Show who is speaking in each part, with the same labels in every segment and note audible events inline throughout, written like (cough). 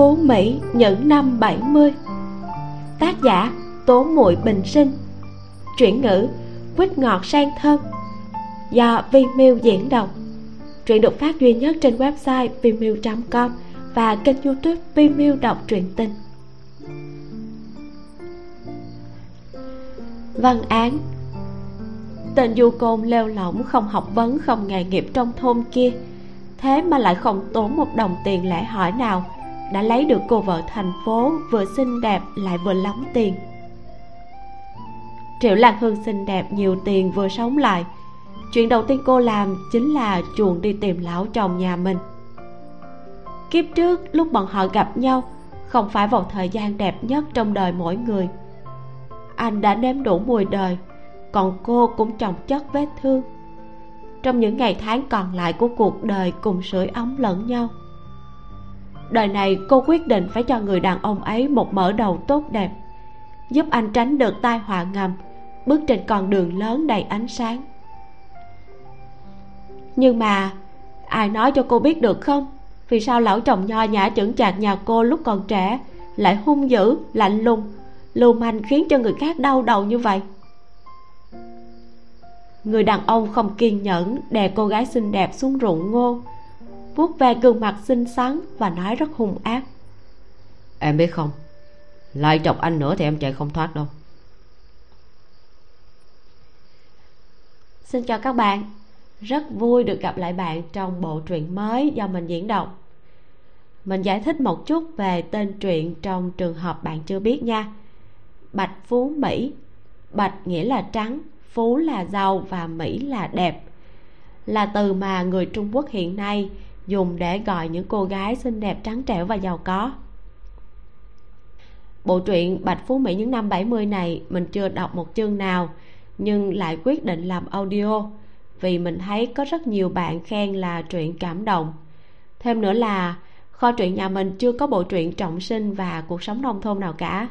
Speaker 1: Phú Mỹ những năm 70 Tác giả, Tố Muội Bình Sinh. Chuyển ngữ, Quýt ngọt sang thơm Do Vimeo diễn đọc. Truyện được phát duy nhất trên website vimeo.com Và kênh youtube Vimeo đọc truyện tình. Văn án. Tên du côn leo lỏng, không học vấn, không nghề nghiệp trong thôn kia. Thế mà lại không tốn một đồng tiền lễ hỏi nào. Đã lấy được cô vợ thành phố vừa xinh đẹp lại vừa lóng tiền. Triệu Lan Hương xinh đẹp nhiều tiền vừa sống lại. Chuyện đầu tiên cô làm chính là chuồn đi tìm lão chồng nhà mình. Kiếp trước, lúc bọn họ gặp nhau, Không phải vào thời gian đẹp nhất trong đời mỗi người. Anh đã nếm đủ mùi đời, Còn cô cũng chồng chất vết thương. Trong những ngày tháng còn lại của cuộc đời cùng sưởi ấm lẫn nhau Đời này cô quyết định phải cho người đàn ông ấy một mở đầu tốt đẹp, Giúp anh tránh được tai họa ngầm, Bước trên con đường lớn đầy ánh sáng. Nhưng mà, ai nói cho cô biết được không? Vì sao lão chồng nho nhã chững chạc nhà cô lúc còn trẻ lại hung dữ, lạnh lùng, lưu manh khiến cho người khác đau đầu như vậy? Người đàn ông không kiên nhẫn đè cô gái xinh đẹp xuống ruộng ngô vuốt ve gương mặt xinh xắn và nói rất hung ác.
Speaker 2: Em biết không? Lại chọc anh nữa thì em chạy không thoát đâu.
Speaker 1: Xin chào các bạn. Rất vui được gặp lại bạn trong bộ truyện mới do mình diễn đọc. Mình giải thích một chút về tên truyện trong trường hợp bạn chưa biết nha. Bạch phú mỹ. Bạch nghĩa là trắng phú là giàu và mỹ là đẹp. Là từ mà người trung quốc hiện nay dùng để gọi những cô gái xinh đẹp, trắng trẻo và giàu có. Bộ truyện bạch phú mỹ những năm 70 này mình chưa đọc một chương nào, nhưng lại quyết định làm audio, vì mình thấy có rất nhiều bạn khen là truyện cảm động. Thêm nữa là, kho truyện nhà mình chưa có bộ truyện trọng sinh và cuộc sống nông thôn nào cả.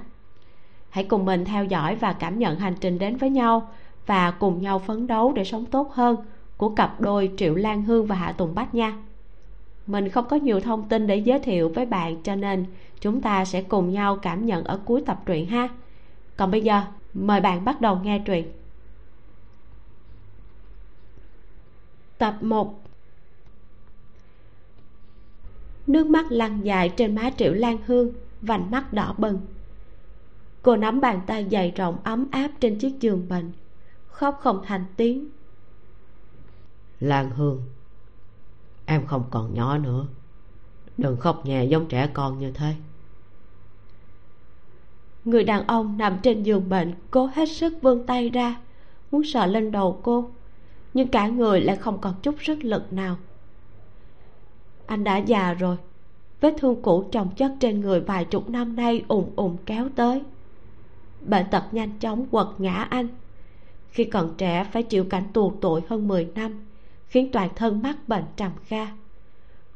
Speaker 1: Hãy cùng mình theo dõi và cảm nhận hành trình đến với nhau và cùng nhau phấn đấu để sống tốt hơn của cặp đôi triệu lan hương và hạ tùng bách nha mình không có nhiều thông tin để giới thiệu với bạn, cho nên chúng ta sẽ cùng nhau cảm nhận ở cuối tập truyện ha. Còn bây giờ, mời bạn bắt đầu nghe truyện. Tập 1 Nước mắt lăn dài trên má Triệu Lan Hương, Vành mắt đỏ bừng. Cô nắm bàn tay dày rộng ấm áp trên chiếc giường bệnh, Khóc không thành tiếng.
Speaker 2: Lan Hương Em không còn nhỏ nữa. Đừng khóc nhẹ giống trẻ con như thế.
Speaker 1: Người đàn ông nằm trên giường bệnh, Cố hết sức vươn tay ra, Muốn sợ lên đầu cô, nhưng cả người lại không còn chút sức lực nào. Anh đã già rồi, vết thương cũ chồng chất trên người vài chục năm nay ùn ùn kéo tới. Bệnh tật nhanh chóng quật ngã anh, khi còn trẻ phải chịu cảnh tù tội hơn 10 năm khiến toàn thân mắc bệnh trầm kha.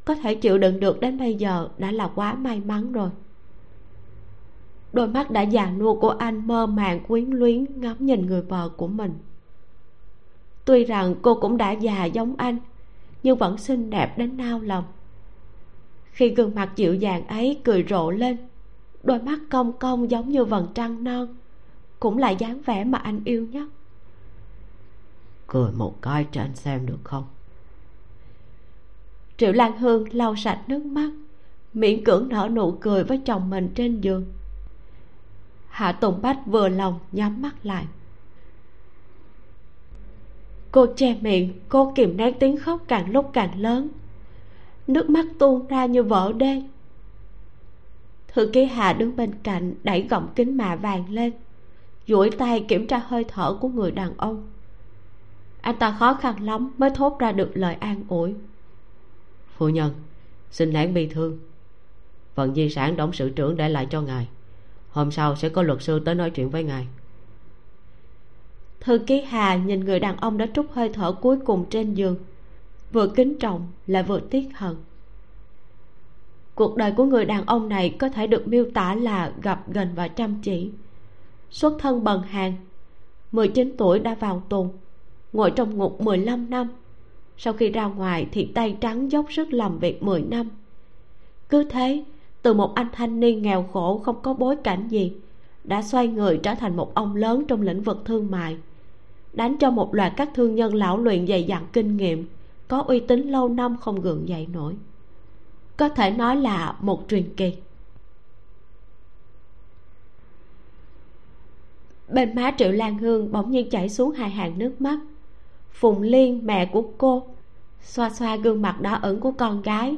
Speaker 1: Có thể chịu đựng được đến bây giờ đã là quá may mắn rồi. Đôi mắt đã già nua của anh mơ màng quyến luyến ngắm nhìn người vợ của mình. Tuy rằng cô cũng đã già giống anh, nhưng vẫn xinh đẹp đến nao lòng. Khi gương mặt dịu dàng ấy cười rộ lên, đôi mắt cong cong giống như vầng trăng non, cũng là dáng vẻ mà anh yêu nhất
Speaker 2: cười một cái cho anh xem được không?
Speaker 1: Triệu lan hương lau sạch nước mắt, miễn cưỡng nở nụ cười với chồng mình trên giường. Hạ tùng bách vừa lòng nhắm mắt lại. Cô che miệng, cô kìm nén tiếng khóc càng lúc càng lớn. Nước mắt tuôn ra như vỡ đê. Thư ký hà đứng bên cạnh đẩy gọng kính mạ vàng lên, duỗi tay kiểm tra hơi thở của người đàn ông anh ta khó khăn lắm mới thốt ra được lời an ủi.
Speaker 2: Phu nhân xin nén bi thương. Phần di sản 董 sự trưởng để lại cho ngài. Hôm sau sẽ có luật sư tới nói chuyện với ngài.
Speaker 1: Thư ký hà nhìn người đàn ông đã trút hơi thở cuối cùng trên giường. Vừa kính trọng lại vừa tiếc hận. Cuộc đời của người đàn ông này có thể được miêu tả là gặp gần và chăm chỉ. Xuất thân bần hàn 19 tuổi đã vào tù ngồi trong ngục 15 năm. Sau khi ra ngoài thì tay trắng dốc sức làm việc 10 năm. Cứ thế, từ một anh thanh niên nghèo khổ không có bối cảnh gì, đã xoay người trở thành một ông lớn trong lĩnh vực thương mại, đánh cho một loạt các thương nhân lão luyện dày dặn kinh nghiệm, có uy tín lâu năm không gượng dậy nổi. Có thể nói là một truyền kỳ. Bên má triệu lan hương bỗng nhiên chảy xuống hai hàng nước mắt phùng liên, mẹ của cô, xoa xoa gương mặt đỏ ửng của con gái,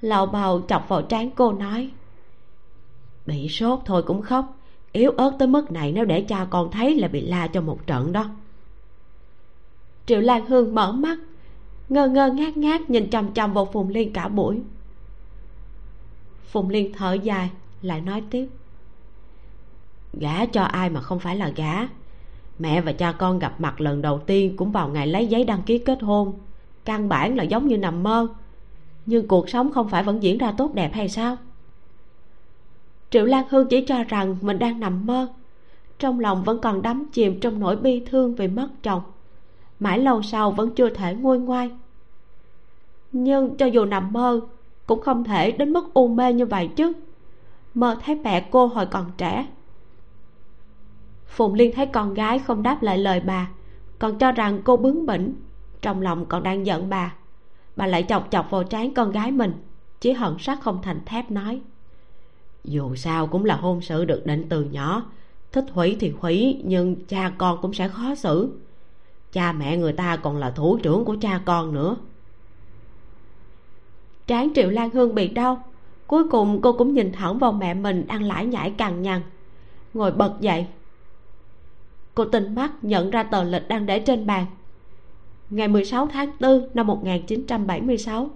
Speaker 1: lầu bầu chọc vào trán cô nói, bị sốt thôi cũng khóc, yếu ớt tới mức này nếu để cha con thấy là bị la cho một trận đó. Triệu lan hương mở mắt, ngơ ngơ ngác ngác nhìn chằm chằm vào phùng liên cả buổi. Phùng liên thở dài, lại nói tiếp, gả cho ai mà không phải là gả mẹ và cha con gặp mặt lần đầu tiên cũng vào ngày lấy giấy đăng ký kết hôn. Căn bản là giống như nằm mơ. Nhưng cuộc sống không phải vẫn diễn ra tốt đẹp hay sao? Triệu lan hương chỉ cho rằng mình đang nằm mơ. Trong lòng vẫn còn đắm chìm trong nỗi bi thương vì mất chồng. Mãi lâu sau vẫn chưa thể nguôi ngoai. Nhưng cho dù nằm mơ, cũng không thể đến mức u mê như vậy chứ. Mơ thấy mẹ cô hồi còn trẻ phùng liên thấy con gái không đáp lại lời bà, còn cho rằng cô bướng bỉnh. Trong lòng còn đang giận bà bà lại chọc chọc vào trán con gái mình chỉ hận sắc không thành thép nói. Dù sao cũng là hôn sự được định từ nhỏ, thích hủy thì hủy, nhưng cha con cũng sẽ khó xử. Cha mẹ người ta còn là thủ trưởng của cha con nữa. Trán triệu lan hương bị đau, cuối cùng cô cũng nhìn thẳng vào mẹ mình đang lải nhải cằn nhằn, ngồi bật dậy cô tinh mắt nhận ra tờ lịch đang để trên bàn. Ngày 16 tháng 4 năm 1976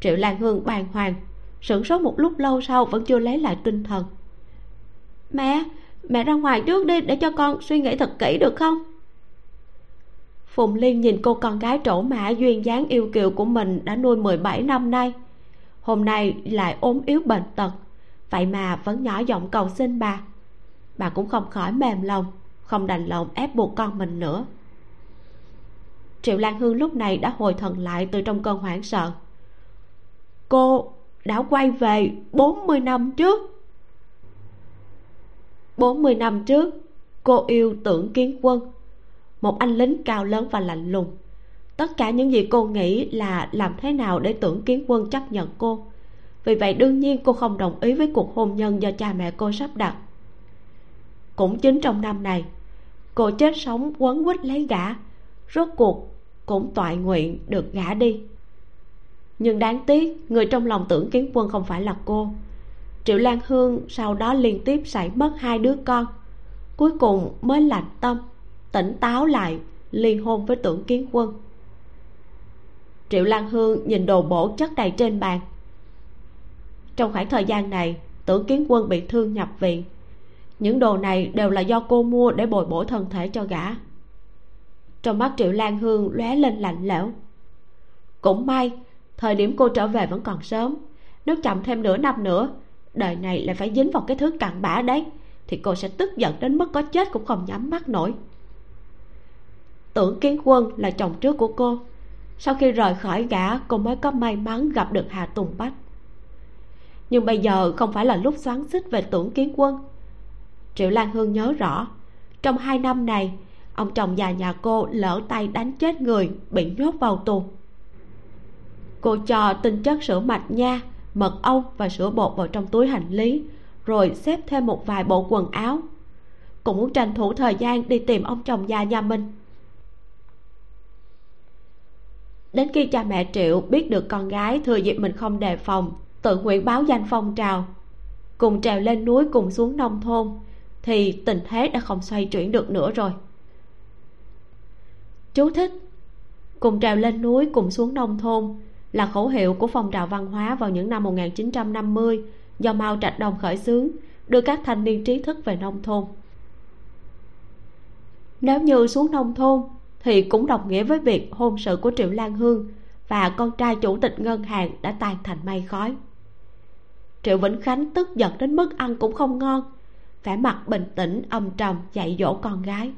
Speaker 1: triệu lan hương bàng hoàng, sửng sốt một lúc lâu sau vẫn chưa lấy lại tinh thần. Mẹ mẹ ra ngoài trước đi để cho con suy nghĩ thật kỹ được không? Phùng liên nhìn cô con gái trổ mã duyên dáng yêu kiều của mình đã nuôi 17 năm nay, hôm nay lại ốm yếu bệnh tật, vậy mà vẫn nhỏ giọng cầu xin bà. Bà cũng không khỏi mềm lòng không đành lòng ép buộc con mình nữa. Triệu lan hương lúc này đã hồi thần lại từ trong cơn hoảng sợ. Cô đã quay về 40 năm trước. 40 năm trước, cô yêu tưởng kiến quân, một anh lính cao lớn và lạnh lùng. Tất cả những gì cô nghĩ là làm thế nào để tưởng kiến quân chấp nhận cô. Vì vậy đương nhiên cô không đồng ý với cuộc hôn nhân do cha mẹ cô sắp đặt. Cũng chính trong năm này cô chết sống quấn quýt lấy gã. Rốt cuộc cũng toại nguyện được gả đi. Nhưng đáng tiếc, người trong lòng tưởng kiến quân không phải là cô. Triệu lan hương sau đó liên tiếp xảy mất hai đứa con. Cuối cùng mới lạnh tâm, tỉnh táo lại liên hôn với tưởng kiến quân. Triệu lan hương nhìn đồ bổ chất đầy trên bàn. Trong khoảng thời gian này, tưởng kiến quân bị thương nhập viện những đồ này đều là do cô mua để bồi bổ thân thể cho gã. Trong mắt triệu lan hương lóe lên lạnh lẽo. Cũng may, thời điểm cô trở về vẫn còn sớm. Nếu chậm thêm nửa năm nữa, đời này lại phải dính vào cái thứ cặn bã đấy, thì cô sẽ tức giận đến mức có chết cũng không nhắm mắt nổi. Tưởng kiến quân là chồng trước của cô. Sau khi rời khỏi gã, cô mới có may mắn gặp được hà tùng bách. Nhưng bây giờ không phải là lúc xoắn xích về tưởng kiến quân triệu lan hương nhớ rõ, trong hai năm này, ông chồng già nhà cô lỡ tay đánh chết người, bị nhốt vào tù. Cô cho tinh chất sữa mạch nha, mật ong và sữa bột vào trong túi hành lý, rồi xếp thêm một vài bộ quần áo. Cũng muốn tranh thủ thời gian đi tìm ông chồng già nhà mình. Đến khi cha mẹ triệu biết được con gái thừa dịp mình không đề phòng, tự nguyện báo danh phong trào, cùng trèo lên núi cùng xuống nông thôn thì tình thế đã không xoay chuyển được nữa rồi. Chú thích, cùng trèo lên núi, cùng xuống nông thôn là khẩu hiệu của phong trào văn hóa vào những năm 1950 do Mao Trạch Đông khởi xướng, đưa các thanh niên trí thức về nông thôn. Nếu như xuống nông thôn thì cũng đồng nghĩa với việc hôn sự của triệu lan hương và con trai chủ tịch ngân hàng đã tan thành mây khói. Triệu vĩnh khánh tức giận đến mức ăn cũng không ngon vẻ mặt bình tĩnh âm trầm dạy dỗ con gái.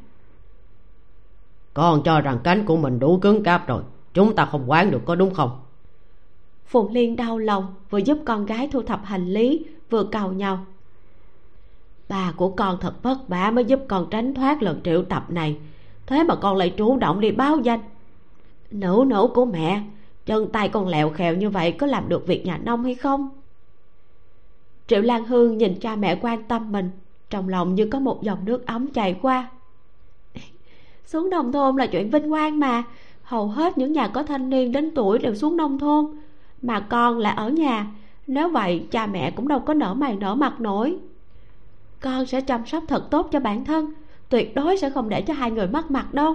Speaker 2: Con cho rằng cánh của mình đủ cứng cáp rồi. Chúng ta không quán được có đúng không?
Speaker 1: Phùng liên đau lòng vừa giúp con gái thu thập hành lý vừa cầu nhau. Bà của con thật vất vả mới giúp con tránh thoát lần triệu tập này. Thế mà con lại chủ động đi báo danh. Nữ nữ của mẹ chân tay con lẹo khèo như vậy có làm được việc nhà nông hay không? Triệu lan hương nhìn cha mẹ quan tâm mình trong lòng như có một dòng nước ấm chảy qua. Xuống nông thôn là chuyện vinh quang mà. Hầu hết những nhà có thanh niên đến tuổi đều xuống nông thôn. Mà con lại ở nhà. Nếu vậy, cha mẹ cũng đâu có nở mày nở mặt nổi. Con sẽ chăm sóc thật tốt cho bản thân. Tuyệt đối sẽ không để cho hai người mất mặt đâu.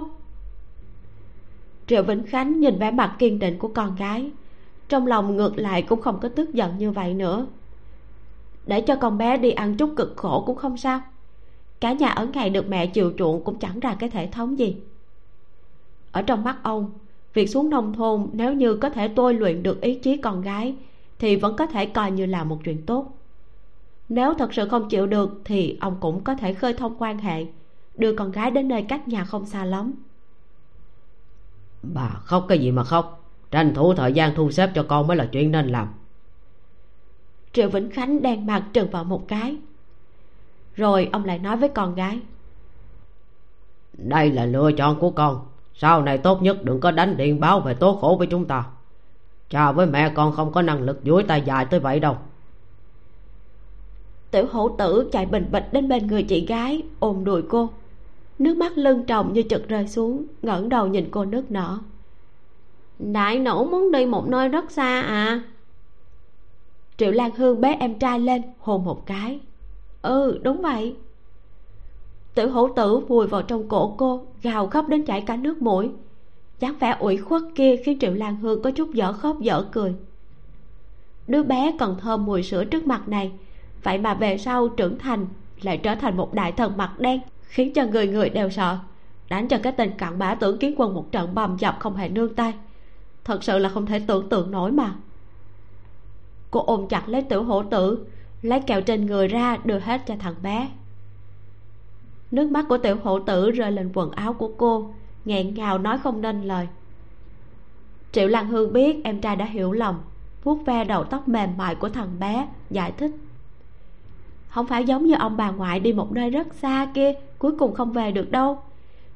Speaker 1: Triệu vĩnh khánh nhìn vẻ mặt kiên định của con gái. Trong lòng ngược lại cũng không có tức giận như vậy nữa để cho con bé đi ăn chút cực khổ cũng không sao. Cả nhà ở ngày được mẹ chiều chuộng cũng chẳng ra cái thể thống gì. Ở trong mắt ông, việc xuống nông thôn nếu như có thể tôi luyện được ý chí con gái thì vẫn có thể coi như là một chuyện tốt. Nếu thật sự không chịu được thì ông cũng có thể khơi thông quan hệ, đưa con gái đến nơi cách nhà không xa lắm.
Speaker 2: Bà khóc cái gì mà khóc? Tranh thủ thời gian thu xếp cho con mới là chuyện nên làm
Speaker 1: triệu vĩnh khánh đen mặt trừng vào một cái. Rồi ông lại nói với con gái.
Speaker 2: Đây là lựa chọn của con. Sau này tốt nhất đừng có đánh điện báo về tố khổ với chúng ta. Cha với mẹ con không có năng lực duỗi tay dài tới vậy đâu.
Speaker 1: Tiểu hổ tử chạy bình bịch đến bên người chị gái ôm đùi cô. Nước mắt lưng tròng như chực rơi xuống ngẩng đầu nhìn cô nước nở. Đại nổ muốn đi một nơi rất xa à triệu lan hương bế em trai lên, hôn một cái. Ừ đúng vậy. Tiểu hổ tử vùi vào trong cổ cô, gào khóc đến chảy cả nước mũi. Dáng vẻ ủy khuất kia khiến triệu lan hương có chút dở khóc dở cười. Đứa bé còn thơm mùi sữa trước mặt này, vậy mà về sau trưởng thành lại trở thành một đại thần mặt đen, khiến cho người người đều sợ, đánh cho cái tình cặn bã tưởng kiến quân một trận bầm dập không hề nương tay. Thật sự là không thể tưởng tượng nổi mà cô ôm chặt lấy tiểu hổ tử, lấy kẹo trên người ra đưa hết cho thằng bé. Nước mắt của tiểu hổ tử rơi lên quần áo của cô, nghẹn ngào nói không nên lời. Triệu lan hương biết em trai đã hiểu lòng vuốt ve đầu tóc mềm mại của thằng bé, giải thích. Không phải giống như ông bà ngoại đi một nơi rất xa kia, cuối cùng không về được đâu.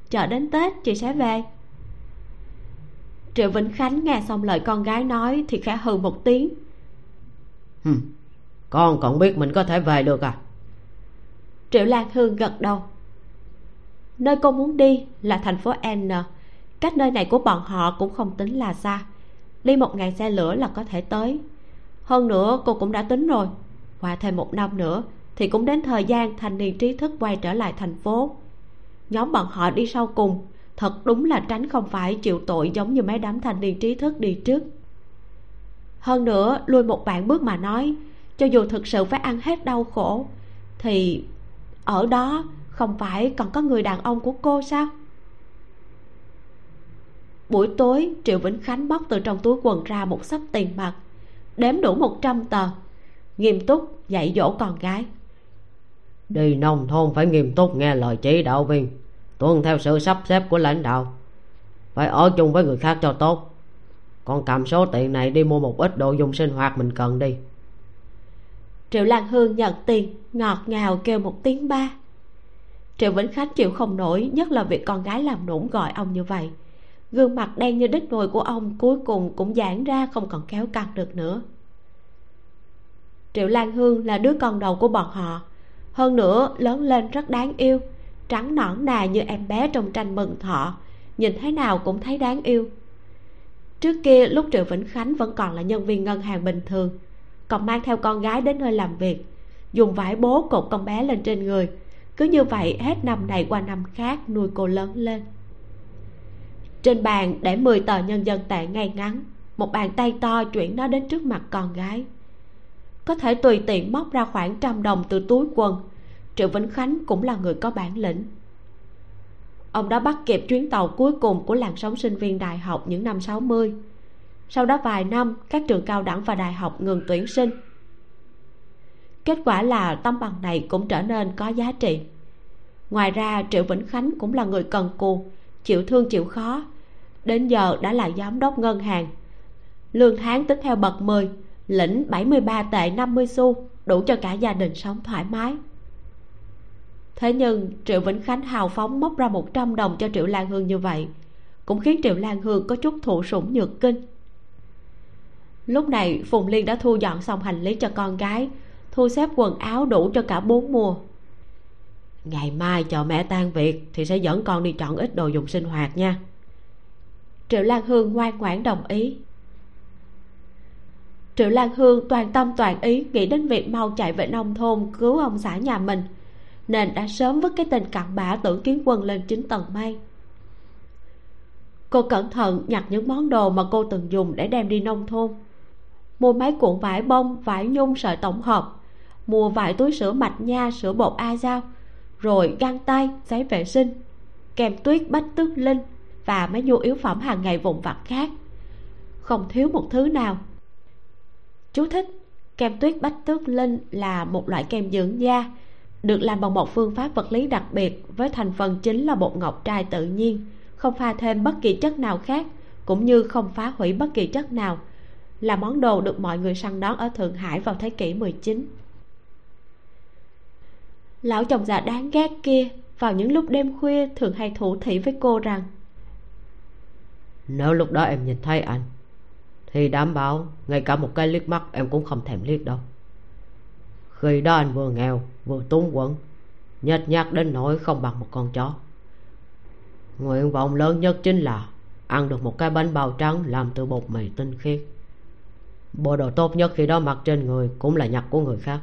Speaker 1: Chờ đến tết, chị sẽ về. Triệu vĩnh khánh nghe xong lời con gái nói thì khẽ hừ một tiếng.
Speaker 2: Hừm, con còn biết mình có thể về được à?
Speaker 1: Triệu lan hương gật đầu. Nơi cô muốn đi là thành phố n. Cách nơi này của bọn họ cũng không tính là xa. Đi một ngày xe lửa là có thể tới. Hơn nữa cô cũng đã tính rồi. Qua thêm một năm nữa thì cũng đến thời gian thanh niên trí thức quay trở lại thành phố. Nhóm bọn họ đi sau cùng thật đúng là tránh không phải chịu tội giống như mấy đám thanh niên trí thức đi trước hơn nữa lui một bạn bước mà nói, cho dù thực sự phải ăn hết đau khổ, thì ở đó không phải còn có người đàn ông của cô sao? Buổi tối, triệu vĩnh khánh bóc từ trong túi quần ra một sấp tiền mặt, đếm đủ một trăm tờ, nghiêm túc dạy dỗ con gái.
Speaker 2: Đi nông thôn phải nghiêm túc nghe lời chỉ đạo viên, tuân theo sự sắp xếp của lãnh đạo. Phải ở chung với người khác cho tốt con cầm số tiền này đi mua một ít đồ dùng sinh hoạt mình cần đi.
Speaker 1: Triệu lan hương nhận tiền, ngọt ngào kêu một tiếng ba. Triệu vĩnh khánh chịu không nổi, nhất là việc con gái làm nũng gọi ông như vậy. Gương mặt đen như đít nồi của ông cuối cùng cũng giãn ra, không còn kéo căng được nữa. Triệu lan hương là đứa con đầu của bọn họ. Hơn nữa, lớn lên rất đáng yêu, trắng nõn nà như em bé trong tranh mừng thọ. Nhìn thế nào cũng thấy đáng yêu trước kia, lúc triệu vĩnh khánh vẫn còn là nhân viên ngân hàng bình thường, còn mang theo con gái đến nơi làm việc, dùng vải bố cột con bé lên trên người. Cứ như vậy, hết năm này qua năm khác, nuôi cô lớn lên. Trên bàn để 10 tờ nhân dân tệ ngay ngắn, một bàn tay to chuyển nó đến trước mặt con gái. Có thể tùy tiện móc ra khoảng trăm đồng từ túi quần, triệu vĩnh khánh cũng là người có bản lĩnh ông đã bắt kịp chuyến tàu cuối cùng của làn sóng sinh viên đại học những năm 60 sau đó vài năm, các trường cao đẳng và đại học ngừng tuyển sinh. Kết quả là tấm bằng này cũng trở nên có giá trị. Ngoài ra, triệu vĩnh khánh cũng là người cần cù, chịu thương chịu khó. Đến giờ đã là giám đốc ngân hàng. Lương tháng tính theo bậc 10 lĩnh 73 tệ 50 xu, đủ cho cả gia đình sống thoải mái thế nhưng, triệu vĩnh khánh hào phóng móc ra 100 đồng cho triệu lan hương như vậy, cũng khiến triệu lan hương có chút thụ sủng nhược kinh. Lúc này, phùng liên đã thu dọn xong hành lý cho con gái, thu xếp quần áo đủ cho cả bốn mùa. Ngày mai cho mẹ tan việc thì sẽ dẫn con đi chọn ít đồ dùng sinh hoạt nha. Triệu lan hương ngoan ngoãn đồng ý. Triệu lan hương toàn tâm toàn ý nghĩ đến việc mau chạy về nông thôn cứu ông xã nhà mình nên đã sớm vứt cái tình cặn bã tưởng kiến quân lên chín tầng mây. Cô cẩn thận nhặt những món đồ mà cô từng dùng để đem đi nông thôn. Mua mấy cuộn vải bông, vải nhung, sợi tổng hợp. Mua vài túi sữa mạch nha, sữa bột a dao rồi găng tay, giấy vệ sinh kèm tuyết, bách tước, linh và mấy nhu yếu phẩm hàng ngày vụn vặt khác. Không thiếu một thứ nào. Chú thích, kem tuyết, bách tước, linh là một loại kem dưỡng da được làm bằng một phương pháp vật lý đặc biệt với thành phần chính là bột ngọc trai tự nhiên, không pha thêm bất kỳ chất nào khác, cũng như không phá hủy bất kỳ chất nào, là món đồ được mọi người săn đón ở Thượng Hải vào thế kỷ 19 lão chồng già đáng ghét kia, vào những lúc đêm khuya, thường hay thủ thị với cô rằng,
Speaker 2: nếu lúc đó em nhìn thấy anh, thì đảm bảo ngay cả một cái liếc mắt em cũng không thèm liếc đâu khi đó anh vừa nghèo, vừa túng quẫn, nhếch nhác đến nỗi không bằng một con chó. Nguyện vọng lớn nhất chính là ăn được một cái bánh bao trắng làm từ bột mì tinh khiết. Bộ đồ tốt nhất khi đó mặc trên người cũng là nhặt của người khác.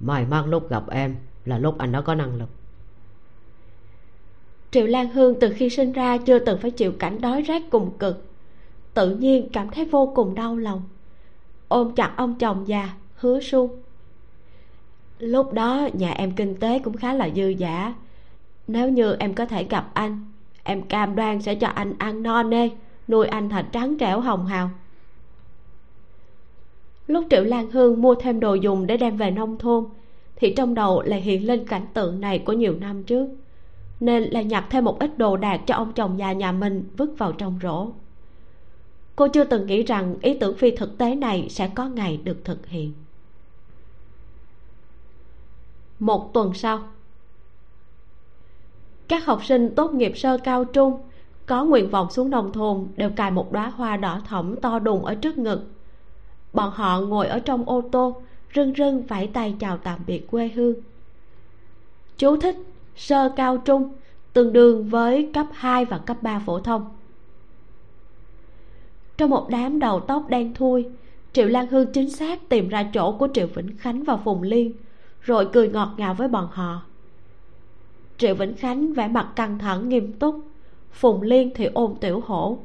Speaker 2: May mắn lúc gặp em là lúc anh đã có năng lực.
Speaker 1: Triệu lan hương từ khi sinh ra chưa từng phải chịu cảnh đói rét cùng cực. Tự nhiên cảm thấy vô cùng đau lòng. Ôm chặt ông chồng già hứa su. Lúc đó, nhà em kinh tế cũng khá là dư dả. Nếu như em có thể gặp anh, em cam đoan sẽ cho anh ăn no nê, nuôi anh thật trắng trẻo hồng hào. Lúc triệu lan hương mua thêm đồ dùng để đem về nông thôn, thì trong đầu lại hiện lên cảnh tượng này của nhiều năm trước, nên lại nhặt thêm một ít đồ đạc cho ông chồng già nhà mình vứt vào trong rổ. Cô chưa từng nghĩ rằng ý tưởng phi thực tế này sẽ có ngày được thực hiện một tuần sau. Các học sinh tốt nghiệp sơ cao trung có nguyện vọng xuống nông thôn đều cài một đóa hoa đỏ thẫm to đùng ở trước ngực. Bọn họ ngồi ở trong ô tô, rưng rưng vẫy tay chào tạm biệt quê hương. Chú thích sơ cao trung tương đương với cấp 2 và cấp 3 phổ thông. Trong một đám đầu tóc đen thui, triệu lan hương chính xác tìm ra chỗ của triệu vĩnh khánh và phùng liên rồi cười ngọt ngào với bọn họ. Triệu vĩnh khánh vẻ mặt căng thẳng, nghiêm túc. Phùng liên thì ôm tiểu hổ.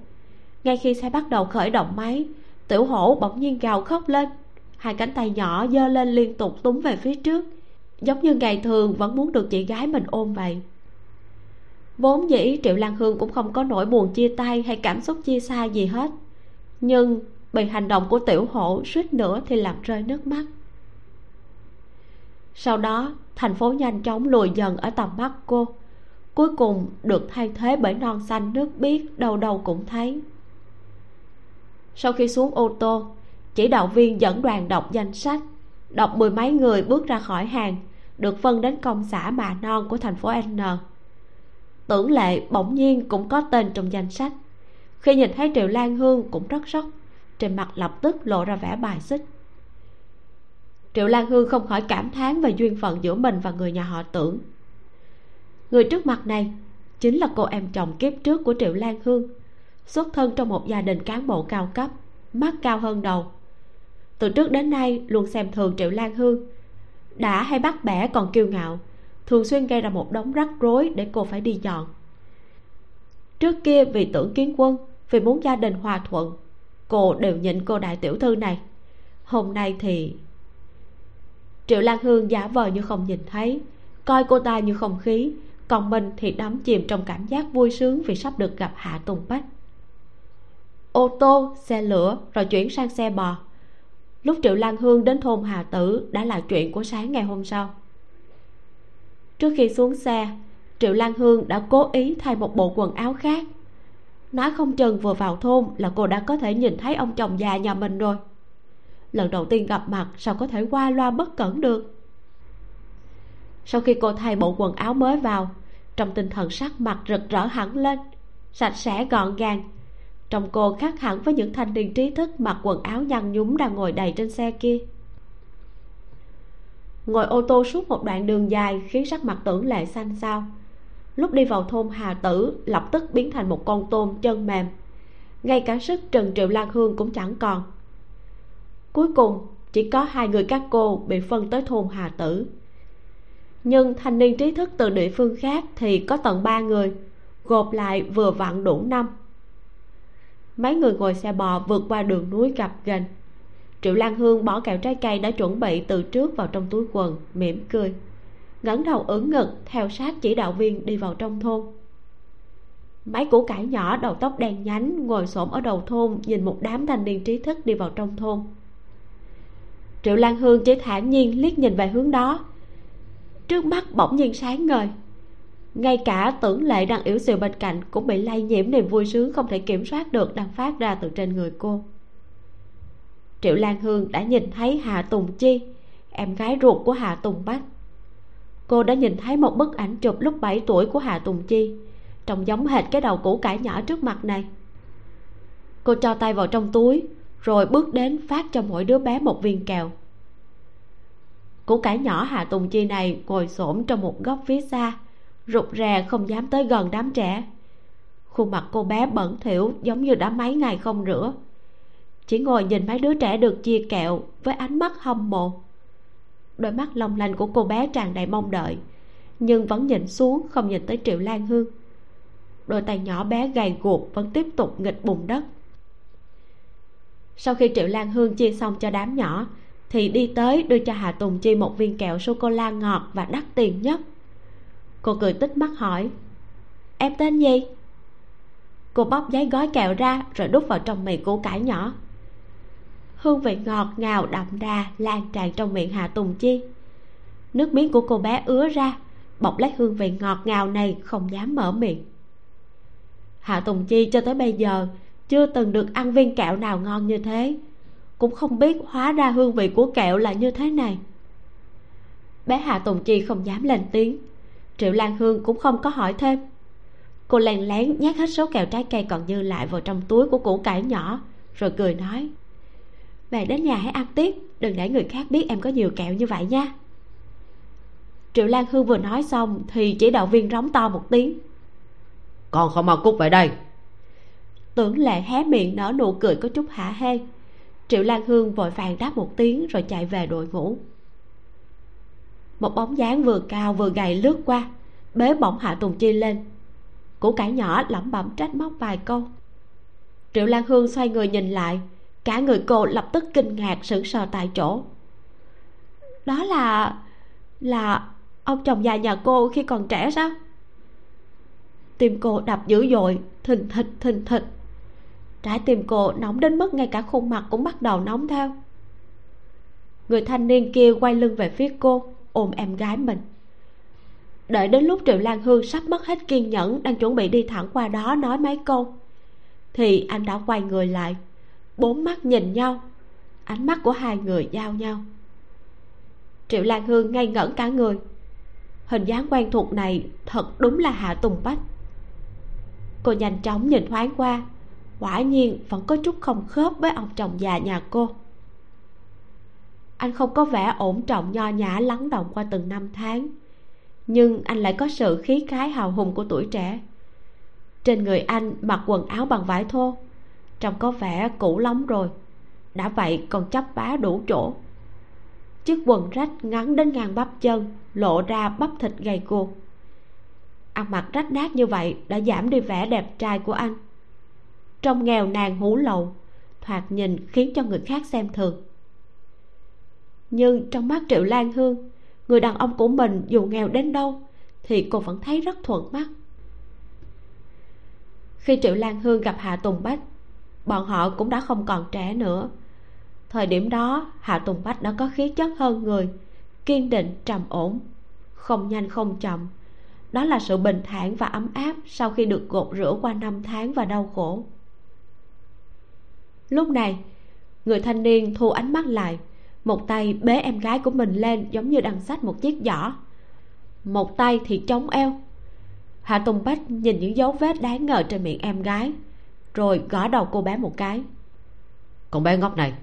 Speaker 1: Ngay khi xe bắt đầu khởi động máy, tiểu hổ bỗng nhiên gào khóc lên. Hai cánh tay nhỏ giơ lên liên tục túm về phía trước. Giống như ngày thường, vẫn muốn được chị gái mình ôm vậy. Vốn dĩ triệu lan hương cũng không có nỗi buồn chia tay hay cảm xúc chia xa gì hết. Nhưng bị hành động của tiểu hổ suýt nữa thì làm rơi nước mắt sau đó, thành phố nhanh chóng lùi dần ở tầm mắt cô. Cuối cùng được thay thế bởi non xanh nước biếc đâu đâu cũng thấy. Sau khi xuống ô tô, chỉ đạo viên dẫn đoàn đọc danh sách. Đọc mười mấy người bước ra khỏi hàng, được phân đến công xã mà non của thành phố n. Tưởng lệ bỗng nhiên cũng có tên trong danh sách. Khi nhìn thấy triệu lan hương cũng rất sốc, trên mặt lập tức lộ ra vẻ bài xích triệu lan hương không khỏi cảm thán về duyên phận giữa mình và người nhà họ tưởng. Người trước mặt này chính là cô em chồng kiếp trước của triệu lan hương, xuất thân trong một gia đình cán bộ cao cấp, mắt cao hơn đầu. Từ trước đến nay luôn xem thường triệu lan hương, đã hay bắt bẻ còn kiêu ngạo, thường xuyên gây ra một đống rắc rối để cô phải đi dọn. Trước kia vì tưởng kiến quân, vì muốn gia đình hòa thuận, cô đều nhịn cô đại tiểu thư này. Hôm nay thì triệu lan hương giả vờ như không nhìn thấy, coi cô ta như không khí, còn mình thì đắm chìm trong cảm giác vui sướng vì sắp được gặp hạ tùng bách. Ô tô, xe lửa, rồi chuyển sang xe bò. Lúc triệu lan hương đến thôn hà tử đã là chuyện của sáng ngày hôm sau. Trước khi xuống xe, triệu lan hương đã cố ý thay một bộ quần áo khác. Nói không chừng vừa vào thôn là cô đã có thể nhìn thấy ông chồng già nhà mình rồi lần đầu tiên gặp mặt, sao có thể qua loa bất cẩn được? Sau khi cô thay bộ quần áo mới vào, trong tinh thần sắc mặt rực rỡ hẳn lên, sạch sẽ gọn gàng. Trong cô khác hẳn với những thanh niên trí thức mặc quần áo nhăn nhúm đang ngồi đầy trên xe kia. Ngồi ô tô suốt một đoạn đường dài khiến sắc mặt tưởng lệ xanh xao. Lúc đi vào thôn hà tử, lập tức biến thành một con tôm chân mềm. Ngay cả sức trần triệu lan hương cũng chẳng còn cuối cùng, chỉ có hai người các cô bị phân tới thôn hà tử. Nhưng thanh niên trí thức từ địa phương khác thì có tận ba người, gộp lại vừa vặn đủ năm. Mấy người ngồi xe bò vượt qua đường núi gặp gần triệu lan hương bỏ kẹo trái cây đã chuẩn bị từ trước vào trong túi quần, mỉm cười, ngẩng đầu ưỡn ngực theo sát chỉ đạo viên đi vào trong thôn. Mấy củ cải nhỏ đầu tóc đen nhánh ngồi xổm ở đầu thôn nhìn một đám thanh niên trí thức đi vào trong thôn triệu lan hương chỉ thản nhiên liếc nhìn về hướng đó. Trước mắt bỗng nhiên sáng ngời. Ngay cả tưởng lệ đang yếu xìu bên cạnh cũng bị lây nhiễm niềm vui sướng không thể kiểm soát được đang phát ra từ trên người cô. Triệu lan hương đã nhìn thấy hà tùng chi, em gái ruột của hà tùng bách. Cô đã nhìn thấy một bức ảnh chụp lúc 7 tuổi của hà tùng chi, trông giống hệt cái đầu củ cải nhỏ trước mặt này. Cô cho tay vào trong túi rồi bước đến phát cho mỗi đứa bé một viên kẹo củ cải nhỏ hà tùng chi này ngồi xổm trong một góc phía xa, rụt rè không dám tới gần đám trẻ. Khuôn mặt cô bé bẩn thỉu giống như đã mấy ngày không rửa. Chỉ ngồi nhìn mấy đứa trẻ được chia kẹo với ánh mắt hâm mộ. Đôi mắt long lanh của cô bé tràn đầy mong đợi, nhưng vẫn nhìn xuống không nhìn tới triệu lan hương. Đôi tay nhỏ bé gầy guộc vẫn tiếp tục nghịch bùn đất sau khi triệu lan hương chia xong cho đám nhỏ, thì đi tới đưa cho hà tùng chi một viên kẹo sô cô la ngọt và đắt tiền nhất. Cô cười tích mắt hỏi, em tên gì? Cô bóc giấy gói kẹo ra rồi đút vào trong miệng củ cải nhỏ. Hương vị ngọt ngào đậm đà lan tràn trong miệng hà tùng chi. Nước miếng của cô bé ứa ra, bọc lấy hương vị ngọt ngào này không dám mở miệng. Hạ tùng chi cho tới bây giờ chưa từng được ăn viên kẹo nào ngon như thế. Cũng không biết hóa ra hương vị của kẹo là như thế này. Bé hạ tùng chi không dám lên tiếng. Triệu lan hương cũng không có hỏi thêm. Cô lén lén nhét hết số kẹo trái cây còn dư lại vào trong túi của củ cải nhỏ, rồi cười nói về đến nhà hãy ăn tiếp, đừng để người khác biết em có nhiều kẹo như vậy nha. Triệu lan hương vừa nói xong thì chỉ đạo viên rống to một tiếng.
Speaker 2: Con không mau cút về đây
Speaker 1: tưởng lệ hé miệng nở nụ cười có chút hả hê. Triệu lan hương vội vàng đáp một tiếng rồi chạy về đội ngũ. Một bóng dáng vừa cao vừa gầy lướt qua, bế bỏng hạ tùng chi lên. Củ cải nhỏ lẩm bẩm trách móc vài câu. Triệu lan hương xoay người nhìn lại, cả người cô lập tức kinh ngạc sững sờ tại chỗ. Đó là là ông chồng già nhà cô khi còn trẻ sao? Tim cô đập dữ dội, thình thịch thình thịch trái tim cô nóng đến mức ngay cả khuôn mặt cũng bắt đầu nóng theo. Người thanh niên kia quay lưng về phía cô, ôm em gái mình. Đợi đến lúc triệu lan hương sắp mất hết kiên nhẫn đang chuẩn bị đi thẳng qua đó nói mấy câu, thì anh đã quay người lại. Bốn mắt nhìn nhau, ánh mắt của hai người giao nhau. Triệu lan hương ngây ngẩn cả người. Hình dáng quen thuộc này thật đúng là hạ tùng bách. Cô nhanh chóng nhìn thoáng qua quả nhiên, vẫn có chút không khớp với ông chồng già nhà cô. Anh không có vẻ ổn trọng nho nhã lắng động qua từng năm tháng, nhưng anh lại có sự khí khái hào hùng của tuổi trẻ. Trên người anh mặc quần áo bằng vải thô, trông có vẻ cũ lắm rồi, đã vậy còn chấp vá đủ chỗ. Chiếc quần rách ngắn đến ngang bắp chân, lộ ra bắp thịt gầy guộc. Ăn mặc rách nát như vậy đã giảm đi vẻ đẹp trai của anh trong nghèo nàn hủ lậu, thoạt nhìn khiến cho người khác xem thường. Nhưng trong mắt triệu lan hương, người đàn ông của mình dù nghèo đến đâu thì cô vẫn thấy rất thuận mắt. Khi triệu lan hương gặp hạ tùng bách, bọn họ cũng đã không còn trẻ nữa. Thời điểm đó, hạ tùng bách đã có khí chất hơn người, kiên định, trầm ổn, không nhanh không chậm. Đó là sự bình thản và ấm áp sau khi được gột rửa qua năm tháng và đau khổ lúc này người thanh niên thu ánh mắt lại. Một tay bế em gái của mình lên giống như đang xách một chiếc giỏ. Một tay thì chống eo. Hạ tùng bách nhìn những dấu vết đáng ngờ trên miệng em gái rồi gõ đầu cô bé một cái.
Speaker 2: Con bé ngốc này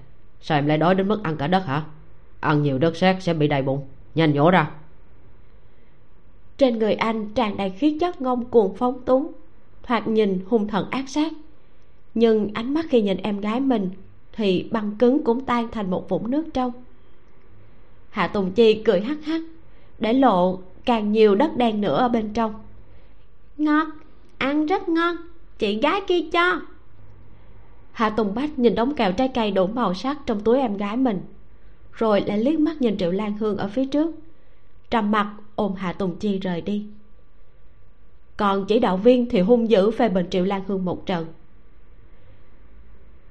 Speaker 2: sao em lại đói đến mức ăn cả đất hả? Ăn nhiều đất sét sẽ bị đầy bụng nhanh nhổ ra.
Speaker 1: Trên người anh tràn đầy khí chất ngông cuồng phóng túng thoạt nhìn hung thần ác sát nhưng ánh mắt khi nhìn em gái mình thì băng cứng cũng tan thành một vũng nước trong. Hạ tùng chi cười hắc hắc để lộ càng nhiều đất đen nữa ở bên trong. Ngon ăn rất ngon chị gái kia cho. Hạ tùng bách nhìn đống kẹo trái cây đủ màu sắc trong túi em gái mình rồi lại liếc mắt nhìn triệu lan hương ở phía trước trầm mặt ôm hạ tùng chi rời đi. Còn chỉ đạo viên thì hung dữ phê bình triệu lan hương một trận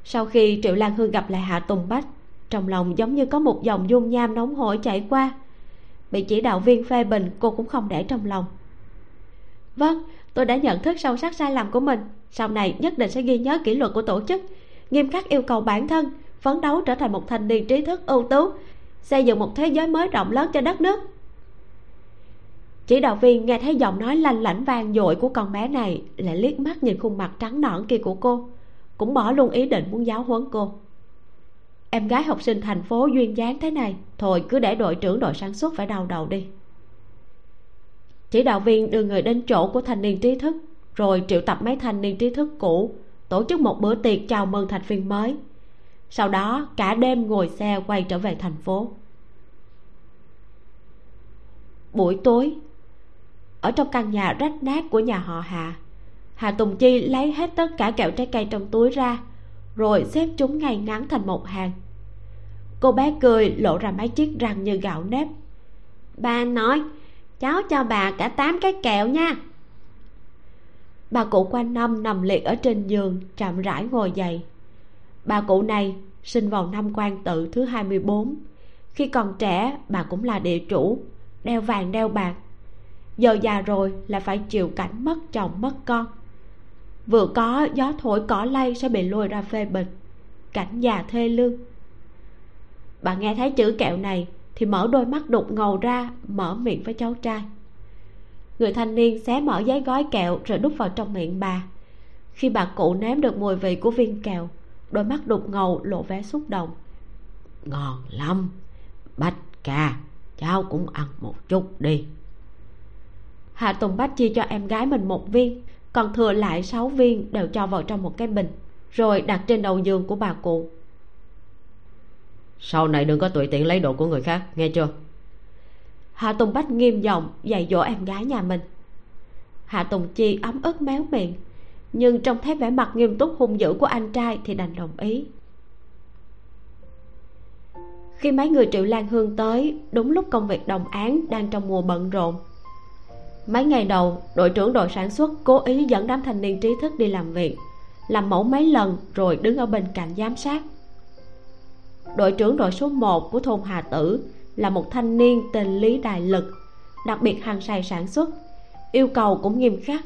Speaker 1: sau khi triệu lan hương gặp lại hạ tùng bách, trong lòng giống như có một dòng dung nham nóng hổi chảy qua. Bị chỉ đạo viên phê bình, cô cũng không để trong lòng. Vâng tôi đã nhận thức sâu sắc sai lầm của mình, sau này nhất định sẽ ghi nhớ kỷ luật của tổ chức, nghiêm khắc yêu cầu bản thân, phấn đấu trở thành một thanh niên trí thức ưu tú, xây dựng một thế giới mới rộng lớn cho đất nước. Chỉ đạo viên nghe thấy giọng nói lanh lảnh vang dội của con bé này, lại liếc mắt nhìn khuôn mặt trắng nõn kia của cô cũng bỏ luôn ý định muốn giáo huấn cô. Em gái học sinh thành phố duyên dáng thế này, thôi cứ để đội trưởng đội sản xuất phải đau đầu đi. Chỉ đạo viên đưa người đến chỗ của thanh niên trí thức, rồi triệu tập mấy thanh niên trí thức cũ, tổ chức một bữa tiệc chào mừng thành viên mới. Sau đó, cả đêm ngồi xe quay trở về thành phố. Buổi tối, ở trong căn nhà rách nát của nhà họ hà hà tùng chi lấy hết tất cả kẹo trái cây trong túi ra, rồi xếp chúng ngay ngắn thành một hàng. Cô bé cười lộ ra mấy chiếc răng như gạo nếp. Ba nói, cháu cho bà cả tám cái kẹo nha. Bà cụ quanh năm nằm liệt ở trên giường, chậm rãi ngồi dậy. Bà cụ này sinh vào năm quan tự thứ 24 khi còn trẻ, bà cũng là địa chủ, đeo vàng đeo bạc. Giờ già rồi là phải chịu cảnh mất chồng mất con vừa có gió thổi cỏ lay sẽ bị lôi ra phê bình. Cảnh già thê lương. Bà nghe thấy chữ kẹo này thì mở đôi mắt đục ngầu ra, mở miệng với cháu trai. Người thanh niên xé mở giấy gói kẹo rồi đút vào trong miệng bà. Khi bà cụ nếm được mùi vị của viên kẹo, đôi mắt đục ngầu lộ vẻ xúc động.
Speaker 2: Ngon lắm, bách ca, cháu cũng ăn một chút đi.
Speaker 1: Hạ tùng bách chia cho em gái mình một viên còn thừa lại sáu viên đều cho vào trong một cái bình rồi đặt trên đầu giường của bà cụ.
Speaker 2: Sau này đừng có tùy tiện lấy đồ của người khác nghe chưa?
Speaker 1: Hạ tùng bách nghiêm giọng dạy dỗ em gái nhà mình. Hạ tùng chi ấm ức méo miệng nhưng trông thấy vẻ mặt nghiêm túc hung dữ của anh trai thì đành đồng ý. Khi mấy người triệu lan hương tới đúng lúc công việc đồng án đang trong mùa bận rộn mấy ngày đầu, đội trưởng đội sản xuất cố ý dẫn đám thanh niên trí thức đi làm việc, làm mẫu mấy lần rồi đứng ở bên cạnh giám sát. Đội trưởng đội số 1 của thôn Hà Tử là một thanh niên tên Lý Đại Lực, đặc biệt hăng say sản xuất, yêu cầu cũng nghiêm khắc.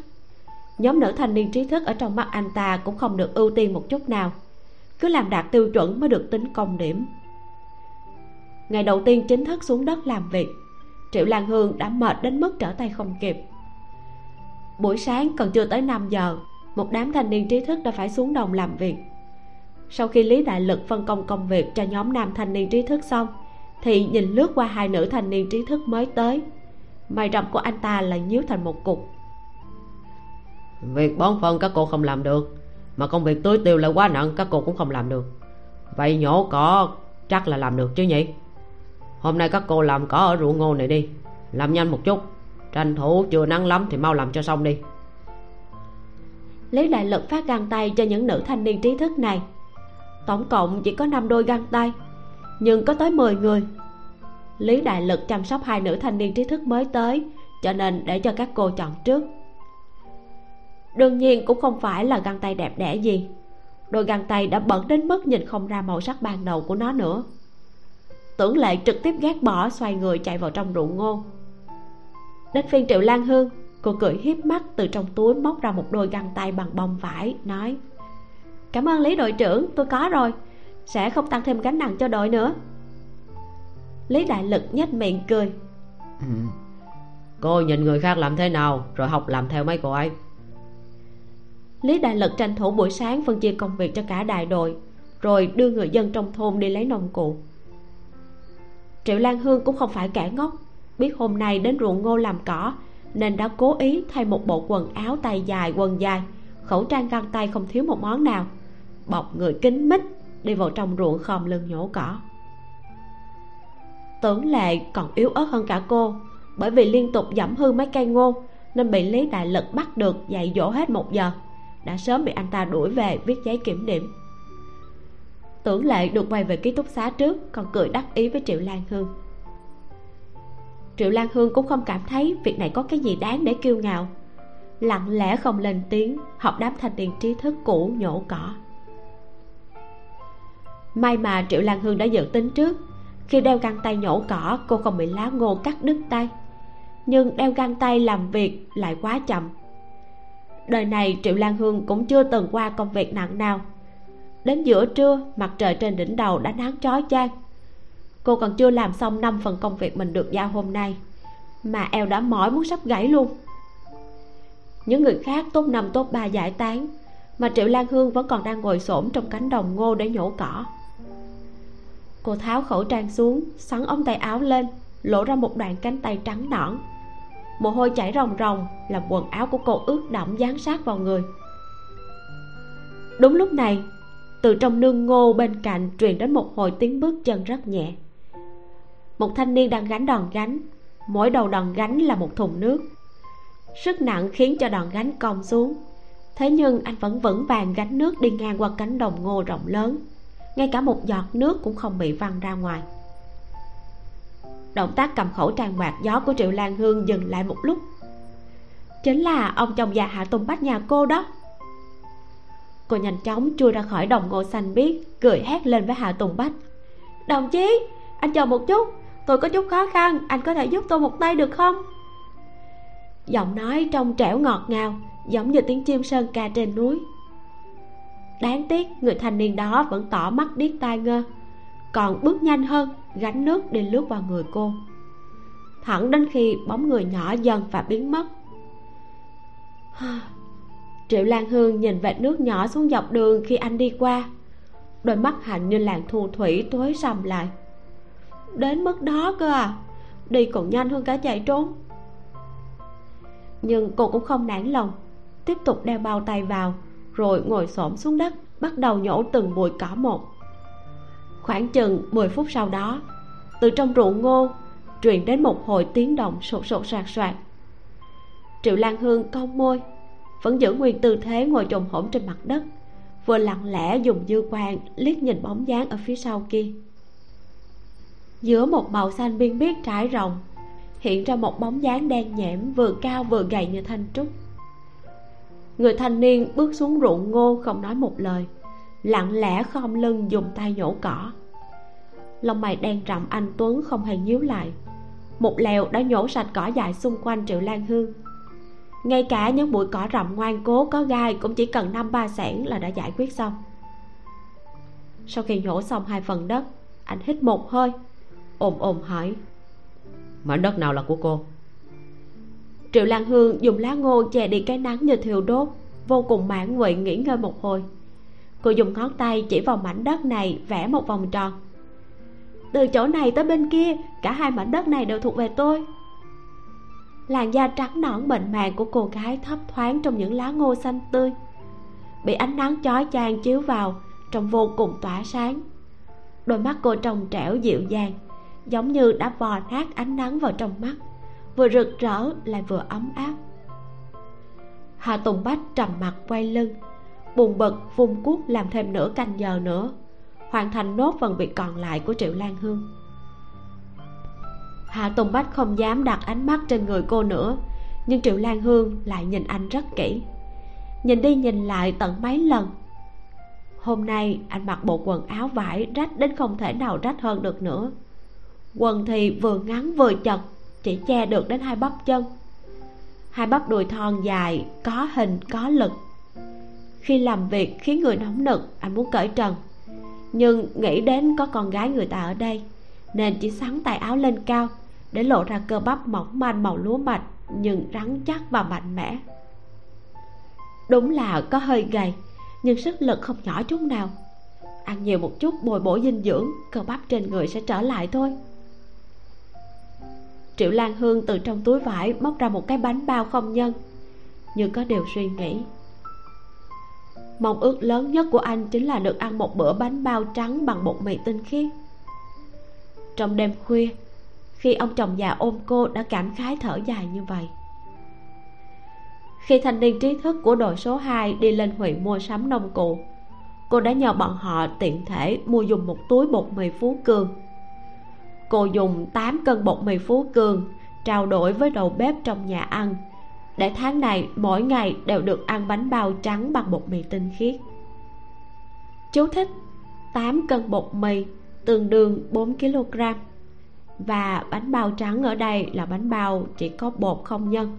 Speaker 1: Nhóm nữ thanh niên trí thức ở trong mắt anh ta cũng không được ưu tiên một chút nào, cứ làm đạt tiêu chuẩn mới được tính công điểm. Ngày đầu tiên chính thức xuống đất làm việc triệu lan hương đã mệt đến mức trở tay không kịp. Buổi sáng còn chưa tới 5 giờ, một đám thanh niên trí thức đã phải xuống đồng làm việc. Sau khi lý đại lực phân công công việc cho nhóm nam thanh niên trí thức xong, thì nhìn lướt qua hai nữ thanh niên trí thức mới tới. Mày rậm của anh ta lại nhíu thành một cục.
Speaker 2: Việc bón phân các cô không làm được, mà công việc tưới tiêu lại quá nặng các cô cũng không làm được. Vậy nhổ cỏ chắc là làm được chứ nhỉ? Hôm nay các cô làm cỏ ở ruộng ngô này đi. Làm nhanh một chút. Tranh thủ chưa nắng lắm thì mau làm cho xong đi.
Speaker 1: Lý đại lực phát găng tay cho những nữ thanh niên trí thức này. Tổng cộng chỉ có 5 đôi găng tay, nhưng có tới 10 người. Lý đại lực chăm sóc hai nữ thanh niên trí thức mới tới, cho nên để cho các cô chọn trước. Đương nhiên cũng không phải là găng tay đẹp đẽ gì. Đôi găng tay đã bẩn đến mức nhìn không ra màu sắc ban đầu của nó nữa tưởng lệ trực tiếp ghét bỏ xoay người chạy vào trong ruộng ngô. Đến phiên triệu lan hương cô cười hiếp mắt từ trong túi móc ra một đôi găng tay bằng bông vải nói cảm ơn lý đội trưởng tôi có rồi sẽ không tăng thêm gánh nặng cho đội nữa. Lý đại lực nhếch miệng cười
Speaker 2: ừ. cô nhìn người khác làm thế nào rồi học làm theo mấy cô ấy.
Speaker 1: Lý đại lực tranh thủ buổi sáng phân chia công việc cho cả đại đội rồi đưa người dân trong thôn đi lấy nông cụ triệu lan hương cũng không phải kẻ ngốc. Biết hôm nay đến ruộng ngô làm cỏ, nên đã cố ý thay một bộ quần áo tay dài, quần dài. Khẩu trang găng tay không thiếu một món nào. Bọc người kính mít, đi vào trong ruộng khom lưng nhổ cỏ. Tưởng lệ còn yếu ớt hơn cả cô, bởi vì liên tục giảm hư mấy cây ngô, nên bị lý đại lực bắt được dạy dỗ hết một giờ. Đã sớm bị anh ta đuổi về viết giấy kiểm điểm tưởng lệ được quay về ký túc xá trước, còn cười đắc ý với triệu lan hương. Triệu lan hương cũng không cảm thấy việc này có cái gì đáng để kiêu ngạo. Lặng lẽ không lên tiếng, học đám thanh niên trí thức cũ nhổ cỏ. May mà triệu lan hương đã dự tính trước, khi đeo găng tay nhổ cỏ, cô không bị lá ngô cắt đứt tay. Nhưng đeo găng tay làm việc lại quá chậm. Đời này triệu lan hương cũng chưa từng qua công việc nặng nào đến giữa trưa, mặt trời trên đỉnh đầu đã nắng chói chang. Cô còn chưa làm xong năm phần công việc mình được giao hôm nay, mà eo đã mỏi muốn sắp gãy luôn. Những người khác tốt năm tốt ba giải tán, mà triệu lan hương vẫn còn đang ngồi xổm trong cánh đồng ngô để nhổ cỏ. Cô tháo khẩu trang xuống sắn ống tay áo lên, lộ ra một đoạn cánh tay trắng nõn. Mồ hôi chảy ròng ròng, làm quần áo của cô ướt đẫm dán sát vào người. Đúng lúc này từ trong nương ngô bên cạnh truyền đến một hồi tiếng bước chân rất nhẹ. Một thanh niên đang gánh đòn gánh. Mỗi đầu đòn gánh là một thùng nước. Sức nặng khiến cho đòn gánh cong xuống. Thế nhưng anh vẫn vững vàng gánh nước đi ngang qua cánh đồng ngô rộng lớn. Ngay cả một giọt nước cũng không bị văng ra ngoài. Động tác cầm khẩu trang quạt gió của triệu lan hương dừng lại một lúc. Chính là ông chồng già hạ tùng bách nhà cô đó cô nhanh chóng chui ra khỏi đồng ngô xanh biếc, cười hét lên với hạ tùng bách. Đồng chí, anh chờ một chút, tôi có chút khó khăn, anh có thể giúp tôi một tay được không? Giọng nói trong trẻo ngọt ngào, giống như tiếng chim sơn ca trên núi. Đáng tiếc, người thanh niên đó vẫn tỏ mắt điếc tai ngơ, còn bước nhanh hơn, gánh nước đi lướt vào người cô. Thẳng đến khi bóng người nhỏ dần và biến mất. (sighs) triệu lan hương nhìn vệt nước nhỏ xuống dọc đường khi anh đi qua. Đôi mắt hạnh như làng thu thủy tối sầm lại. Đến mức đó cơ à? Đi còn nhanh hơn cả chạy trốn. Nhưng cô cũng không nản lòng, tiếp tục đeo bao tay vào, rồi ngồi xổm xuống đất, bắt đầu nhổ từng bụi cỏ một. Khoảng chừng 10 phút sau đó, từ trong ruộng ngô, truyền đến một hồi tiếng động sột sột soạt soạt. Triệu lan hương cong môi vẫn giữ nguyên tư thế ngồi chồm hổm trên mặt đất, vừa lặng lẽ dùng dư quan liếc nhìn bóng dáng ở phía sau kia. Giữa một màu xanh biên biếc trải rộng, hiện ra một bóng dáng đen nhẽm vừa cao vừa gầy như thanh trúc. Người thanh niên bước xuống ruộng ngô không nói một lời, lặng lẽ khom lưng dùng tay nhổ cỏ. Lông mày đen rậm anh tuấn không hề nhíu lại, một lèo đã nhổ sạch cỏ dại xung quanh triệu lan hương ngay cả những bụi cỏ rậm ngoan cố có gai cũng chỉ cần năm ba sẻn là đã giải quyết xong. Sau khi nhổ xong hai phần đất anh hít một hơi ồm ồm hỏi.
Speaker 2: Mảnh đất nào là của cô?
Speaker 1: Triệu lan hương dùng lá ngô che đi cái nắng như thiêu đốt vô cùng mãn nguyện nghỉ ngơi một hồi. Cô dùng ngón tay chỉ vào mảnh đất này vẽ một vòng tròn. Từ chỗ này tới bên kia cả hai mảnh đất này đều thuộc về tôi làn da trắng nõn mịn màng của cô gái thấp thoáng trong những lá ngô xanh tươi. Bị ánh nắng chói chang chiếu vào, trông vô cùng tỏa sáng. Đôi mắt cô trong trẻo dịu dàng, giống như đã vò nát ánh nắng vào trong mắt, vừa rực rỡ lại vừa ấm áp. Hà tùng bách trầm mặt quay lưng, buồn bực vung cuốc làm thêm nửa canh giờ nữa, hoàn thành nốt phần việc còn lại của triệu lan hương hạ tùng bách không dám đặt ánh mắt trên người cô nữa, nhưng triệu lan hương lại nhìn anh rất kỹ. Nhìn đi nhìn lại tận mấy lần. Hôm nay anh mặc bộ quần áo vải rách đến không thể nào rách hơn được nữa. Quần thì vừa ngắn vừa chật, chỉ che được đến hai bắp chân. Hai bắp đùi thon dài, có hình, có lực. Khi làm việc khiến người nóng nực, anh muốn cởi trần. Nhưng nghĩ đến có con gái người ta ở đây, nên chỉ sắn tay áo lên cao để lộ ra cơ bắp mỏng manh màu lúa mạch, nhưng rắn chắc và mạnh mẽ. Đúng là có hơi gầy, nhưng sức lực không nhỏ chút nào. Ăn nhiều một chút bồi bổ dinh dưỡng, cơ bắp trên người sẽ trở lại thôi. Triệu lan hương từ trong túi vải móc ra một cái bánh bao không nhân như có điều suy nghĩ. Mong ước lớn nhất của anh chính là được ăn một bữa bánh bao trắng bằng bột mì tinh khiết. Trong đêm khuya khi ông chồng già ôm cô đã cảm khái thở dài như vậy. Khi thanh niên trí thức của đội số 2 đi lên huyện mua sắm nông cụ, cô đã nhờ bọn họ tiện thể mua dùng một túi bột mì phú cường cô dùng 8 cân bột mì phú cường trao đổi với đầu bếp trong nhà ăn, để tháng này mỗi ngày đều được ăn bánh bao trắng bằng bột mì tinh khiết. Chú thích 8 cân bột mì, tương đương 4 kg và bánh bao trắng ở đây là bánh bao chỉ có bột không nhân.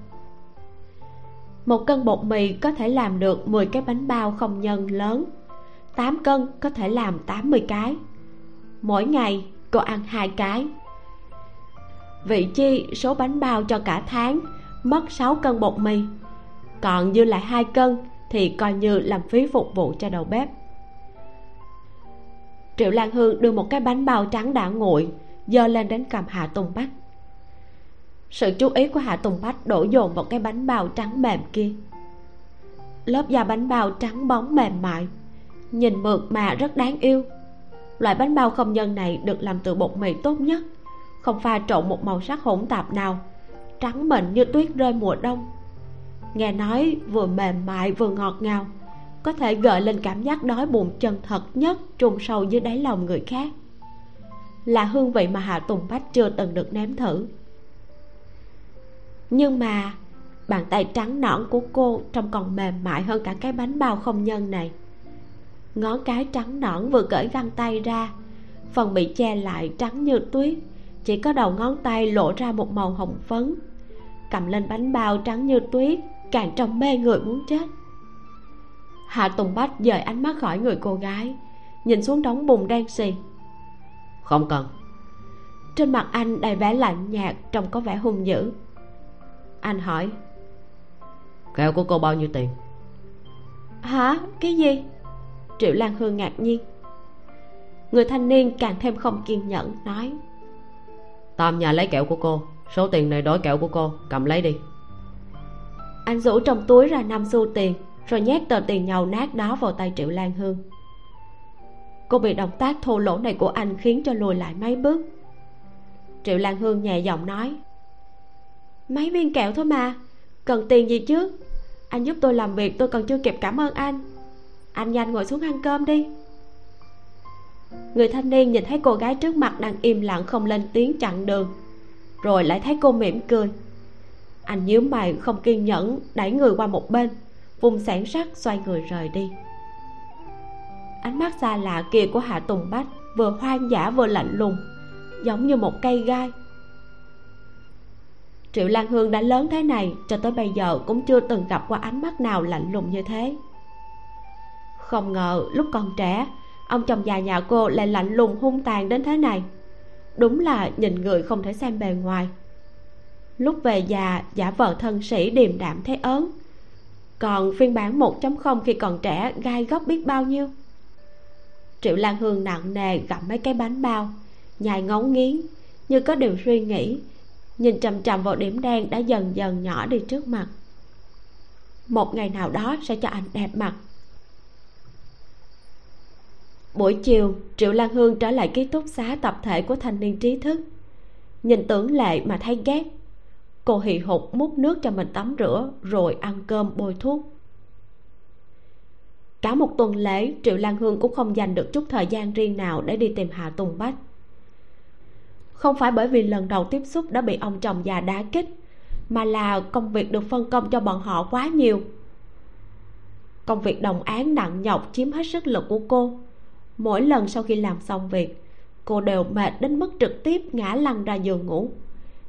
Speaker 1: Một cân bột mì có thể làm được 10 cái bánh bao không nhân lớn. 8 cân có thể làm 80 cái. Mỗi ngày cô ăn hai cái. Vị chi số bánh bao cho cả tháng, mất 6 cân bột mì. Còn dư lại hai cân thì coi như làm phí phục vụ cho đầu bếp. Triệu lan hương đưa một cái bánh bao trắng đã nguội giơ lên đến cầm hạ tùng bách. Sự chú ý của hạ tùng bách đổ dồn vào cái bánh bao trắng mềm kia. Lớp da bánh bao trắng bóng mềm mại, nhìn mượt mà rất đáng yêu. Loại bánh bao không nhân này được làm từ bột mì tốt nhất, không pha trộn một màu sắc hỗn tạp nào, trắng mịn như tuyết rơi mùa đông. Nghe nói vừa mềm mại vừa ngọt ngào, có thể gợi lên cảm giác đói bụng chân thật nhất trùng sâu dưới đáy lòng người khác là hương vị mà hạ tùng bách chưa từng được nếm thử. Nhưng mà, bàn tay trắng nõn của cô trông còn mềm mại hơn cả cái bánh bao không nhân này. Ngón cái trắng nõn vừa cởi găng tay ra, phần bị che lại trắng như tuyết, chỉ có đầu ngón tay lộ ra một màu hồng phấn. Cầm lên bánh bao trắng như tuyết, càng trông mê người muốn chết. Hạ tùng bách dời ánh mắt khỏi người cô gái, nhìn xuống đống bùn đen xì
Speaker 2: không cần.
Speaker 1: Trên mặt anh đầy vẻ lạnh nhạt trông có vẻ hung dữ. Anh hỏi.
Speaker 2: Kẹo của cô bao nhiêu tiền?
Speaker 1: Hả? Cái gì? Triệu lan hương ngạc nhiên. Người thanh niên càng thêm không kiên nhẫn nói.
Speaker 2: Tam nhà lấy kẹo của cô số tiền này đổi kẹo của cô cầm lấy đi.
Speaker 1: Anh rủ trong túi ra năm xu tiền rồi nhét tờ tiền nhầu nát đó vào tay triệu lan hương cô bị động tác thô lỗ này của anh khiến cho lùi lại mấy bước. Triệu lan hương nhẹ giọng nói, mấy viên kẹo thôi mà, cần tiền gì chứ? Anh giúp tôi làm việc, tôi còn chưa kịp cảm ơn anh. Anh nhanh ngồi xuống ăn cơm đi. Người thanh niên nhìn thấy cô gái trước mặt đang im lặng không lên tiếng chặn đường, rồi lại thấy cô mỉm cười. Anh nhíu mày không kiên nhẫn, đẩy người qua một bên, vùng sản sắc xoay người rời đi ánh mắt xa lạ kia của hạ tùng bách vừa hoang dã vừa lạnh lùng, giống như một cây gai. Triệu lan hương đã lớn thế này, cho tới bây giờ cũng chưa từng gặp qua ánh mắt nào lạnh lùng như thế. Không ngờ lúc còn trẻ, ông chồng già nhà cô lại lạnh lùng hung tàn đến thế này. Đúng là nhìn người không thể xem bề ngoài. Lúc về già, giả vờ thân sĩ điềm đạm thế ớn. Còn phiên bản 1.0 khi còn trẻ gai góc biết bao nhiêu triệu lan hương nặng nề gặm mấy cái bánh bao, nhai ngấu nghiến, như có điều suy nghĩ, nhìn chằm chằm vào điểm đen đã dần dần nhỏ đi trước mặt. Một ngày nào đó sẽ cho anh đẹp mặt. Buổi chiều, triệu lan hương trở lại ký túc xá tập thể của thanh niên trí thức. Nhìn tưởng lệ mà thấy ghét, cô hì hục múc nước cho mình tắm rửa, rồi ăn cơm bôi thuốc cả một tuần lễ, triệu lan hương cũng không dành được chút thời gian riêng nào để đi tìm hạ tùng bách. Không phải bởi vì lần đầu tiếp xúc đã bị ông chồng già đá kích, mà là công việc được phân công cho bọn họ quá nhiều. Công việc đồng án nặng nhọc chiếm hết sức lực của cô. Mỗi lần sau khi làm xong việc, cô đều mệt đến mức trực tiếp ngã lăn ra giường ngủ.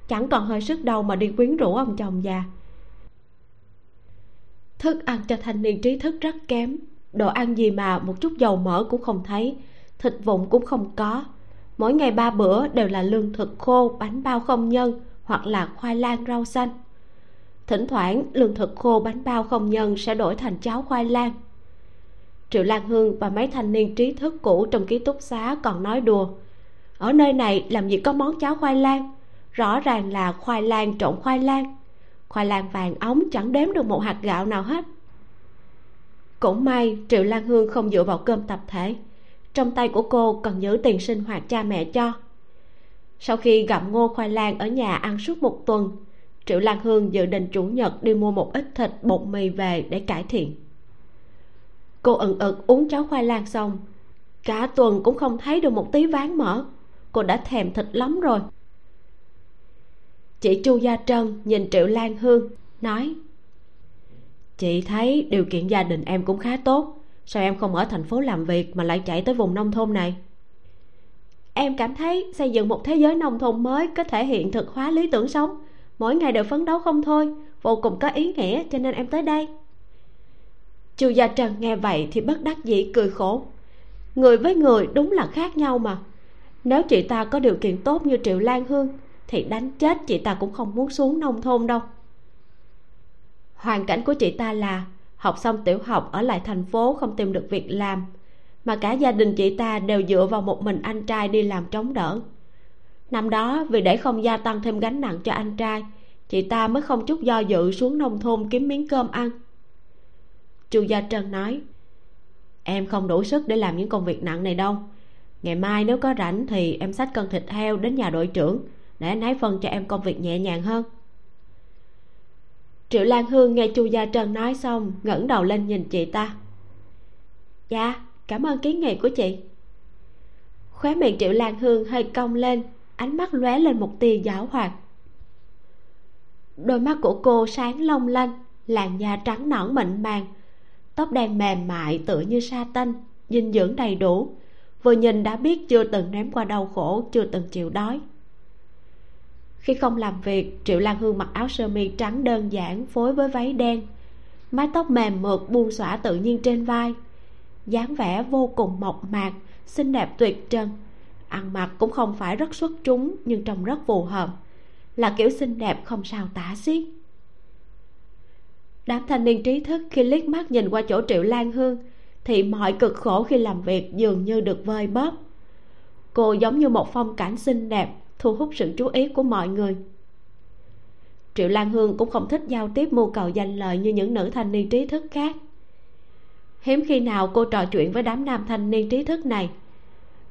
Speaker 1: Chẳng còn hơi sức đâu mà đi quyến rũ ông chồng già. Thức ăn cho thanh niên trí thức rất kém đồ ăn gì mà một chút dầu mỡ cũng không thấy, thịt vụn cũng không có. Mỗi ngày ba bữa đều là lương thực khô, bánh bao không nhân hoặc là khoai lang rau xanh. Thỉnh thoảng, lương thực khô, bánh bao không nhân sẽ đổi thành cháo khoai lang. Triệu lan hương và mấy thanh niên trí thức cũ trong ký túc xá còn nói đùa, ở nơi này làm gì có món cháo khoai lang? Rõ ràng là khoai lang trộn khoai lang. Khoai lang vàng ống chẳng đếm được một hạt gạo nào hết cũng may, triệu lan hương không dựa vào cơm tập thể. Trong tay của cô cần giữ tiền sinh hoạt cha mẹ cho. Sau khi gặm ngô khoai lang ở nhà ăn suốt một tuần, triệu lan hương dự định chủ nhật đi mua một ít thịt bột mì về để cải thiện. Cô ẩn ực uống cháo khoai lang xong, cả tuần cũng không thấy được một tí ván mỡ. Cô đã thèm thịt lắm rồi. Chị chu gia trân nhìn triệu lan hương, nói chị thấy điều kiện gia đình em cũng khá tốt. Sao em không ở thành phố làm việc mà lại chạy tới vùng nông thôn này? Em cảm thấy xây dựng một thế giới nông thôn mới có thể hiện thực hóa lý tưởng sống. Mỗi ngày đều phấn đấu không thôi, vô cùng có ý nghĩa cho nên em tới đây. Chu gia trần nghe vậy thì bất đắc dĩ cười khổ. Người với người đúng là khác nhau mà. Nếu chị ta có điều kiện tốt như triệu lan hương, thì đánh chết chị ta cũng không muốn xuống nông thôn đâu hoàn cảnh của chị ta là học xong tiểu học ở lại thành phố không tìm được việc làm, mà cả gia đình chị ta đều dựa vào một mình anh trai đi làm chống đỡ. Năm đó, vì để không gia tăng thêm gánh nặng cho anh trai, chị ta mới không chút do dự xuống nông thôn kiếm miếng cơm ăn. Chu gia trân nói, em không đủ sức để làm những công việc nặng này đâu. Ngày mai nếu có rảnh thì em xách cân thịt heo đến nhà đội trưởng, để anh ấy phân cho em công việc nhẹ nhàng hơn triệu lan hương nghe chu gia trân nói xong, ngẩng đầu lên nhìn chị ta. Dạ cảm ơn kiến nghị của chị. Khóe miệng triệu lan hương hơi cong lên, ánh mắt lóe lên một tia giảo hoạt. Đôi mắt của cô sáng long lanh, làn da trắng nõn mịn màng, tóc đen mềm mại tựa như sa tanh, dinh dưỡng đầy đủ. Vừa nhìn đã biết chưa từng nếm qua đau khổ, chưa từng chịu đói khi không làm việc, triệu lan hương mặc áo sơ mi trắng đơn giản, phối với váy đen. Mái tóc mềm mượt buông xõa tự nhiên trên vai. Dáng vẻ vô cùng mộc mạc, xinh đẹp tuyệt trần. Ăn mặc cũng không phải rất xuất chúng, nhưng trông rất phù hợp. Là kiểu xinh đẹp không sao tả xiết. Đám thanh niên trí thức khi liếc mắt nhìn qua chỗ triệu lan hương thì mọi cực khổ khi làm việc dường như được vơi bớt. Cô giống như một phong cảnh xinh đẹp thu hút sự chú ý của mọi người. Triệu lan hương cũng không thích giao tiếp mưu cầu danh lợi như những nữ thanh niên trí thức khác. Hiếm khi nào cô trò chuyện với đám nam thanh niên trí thức này.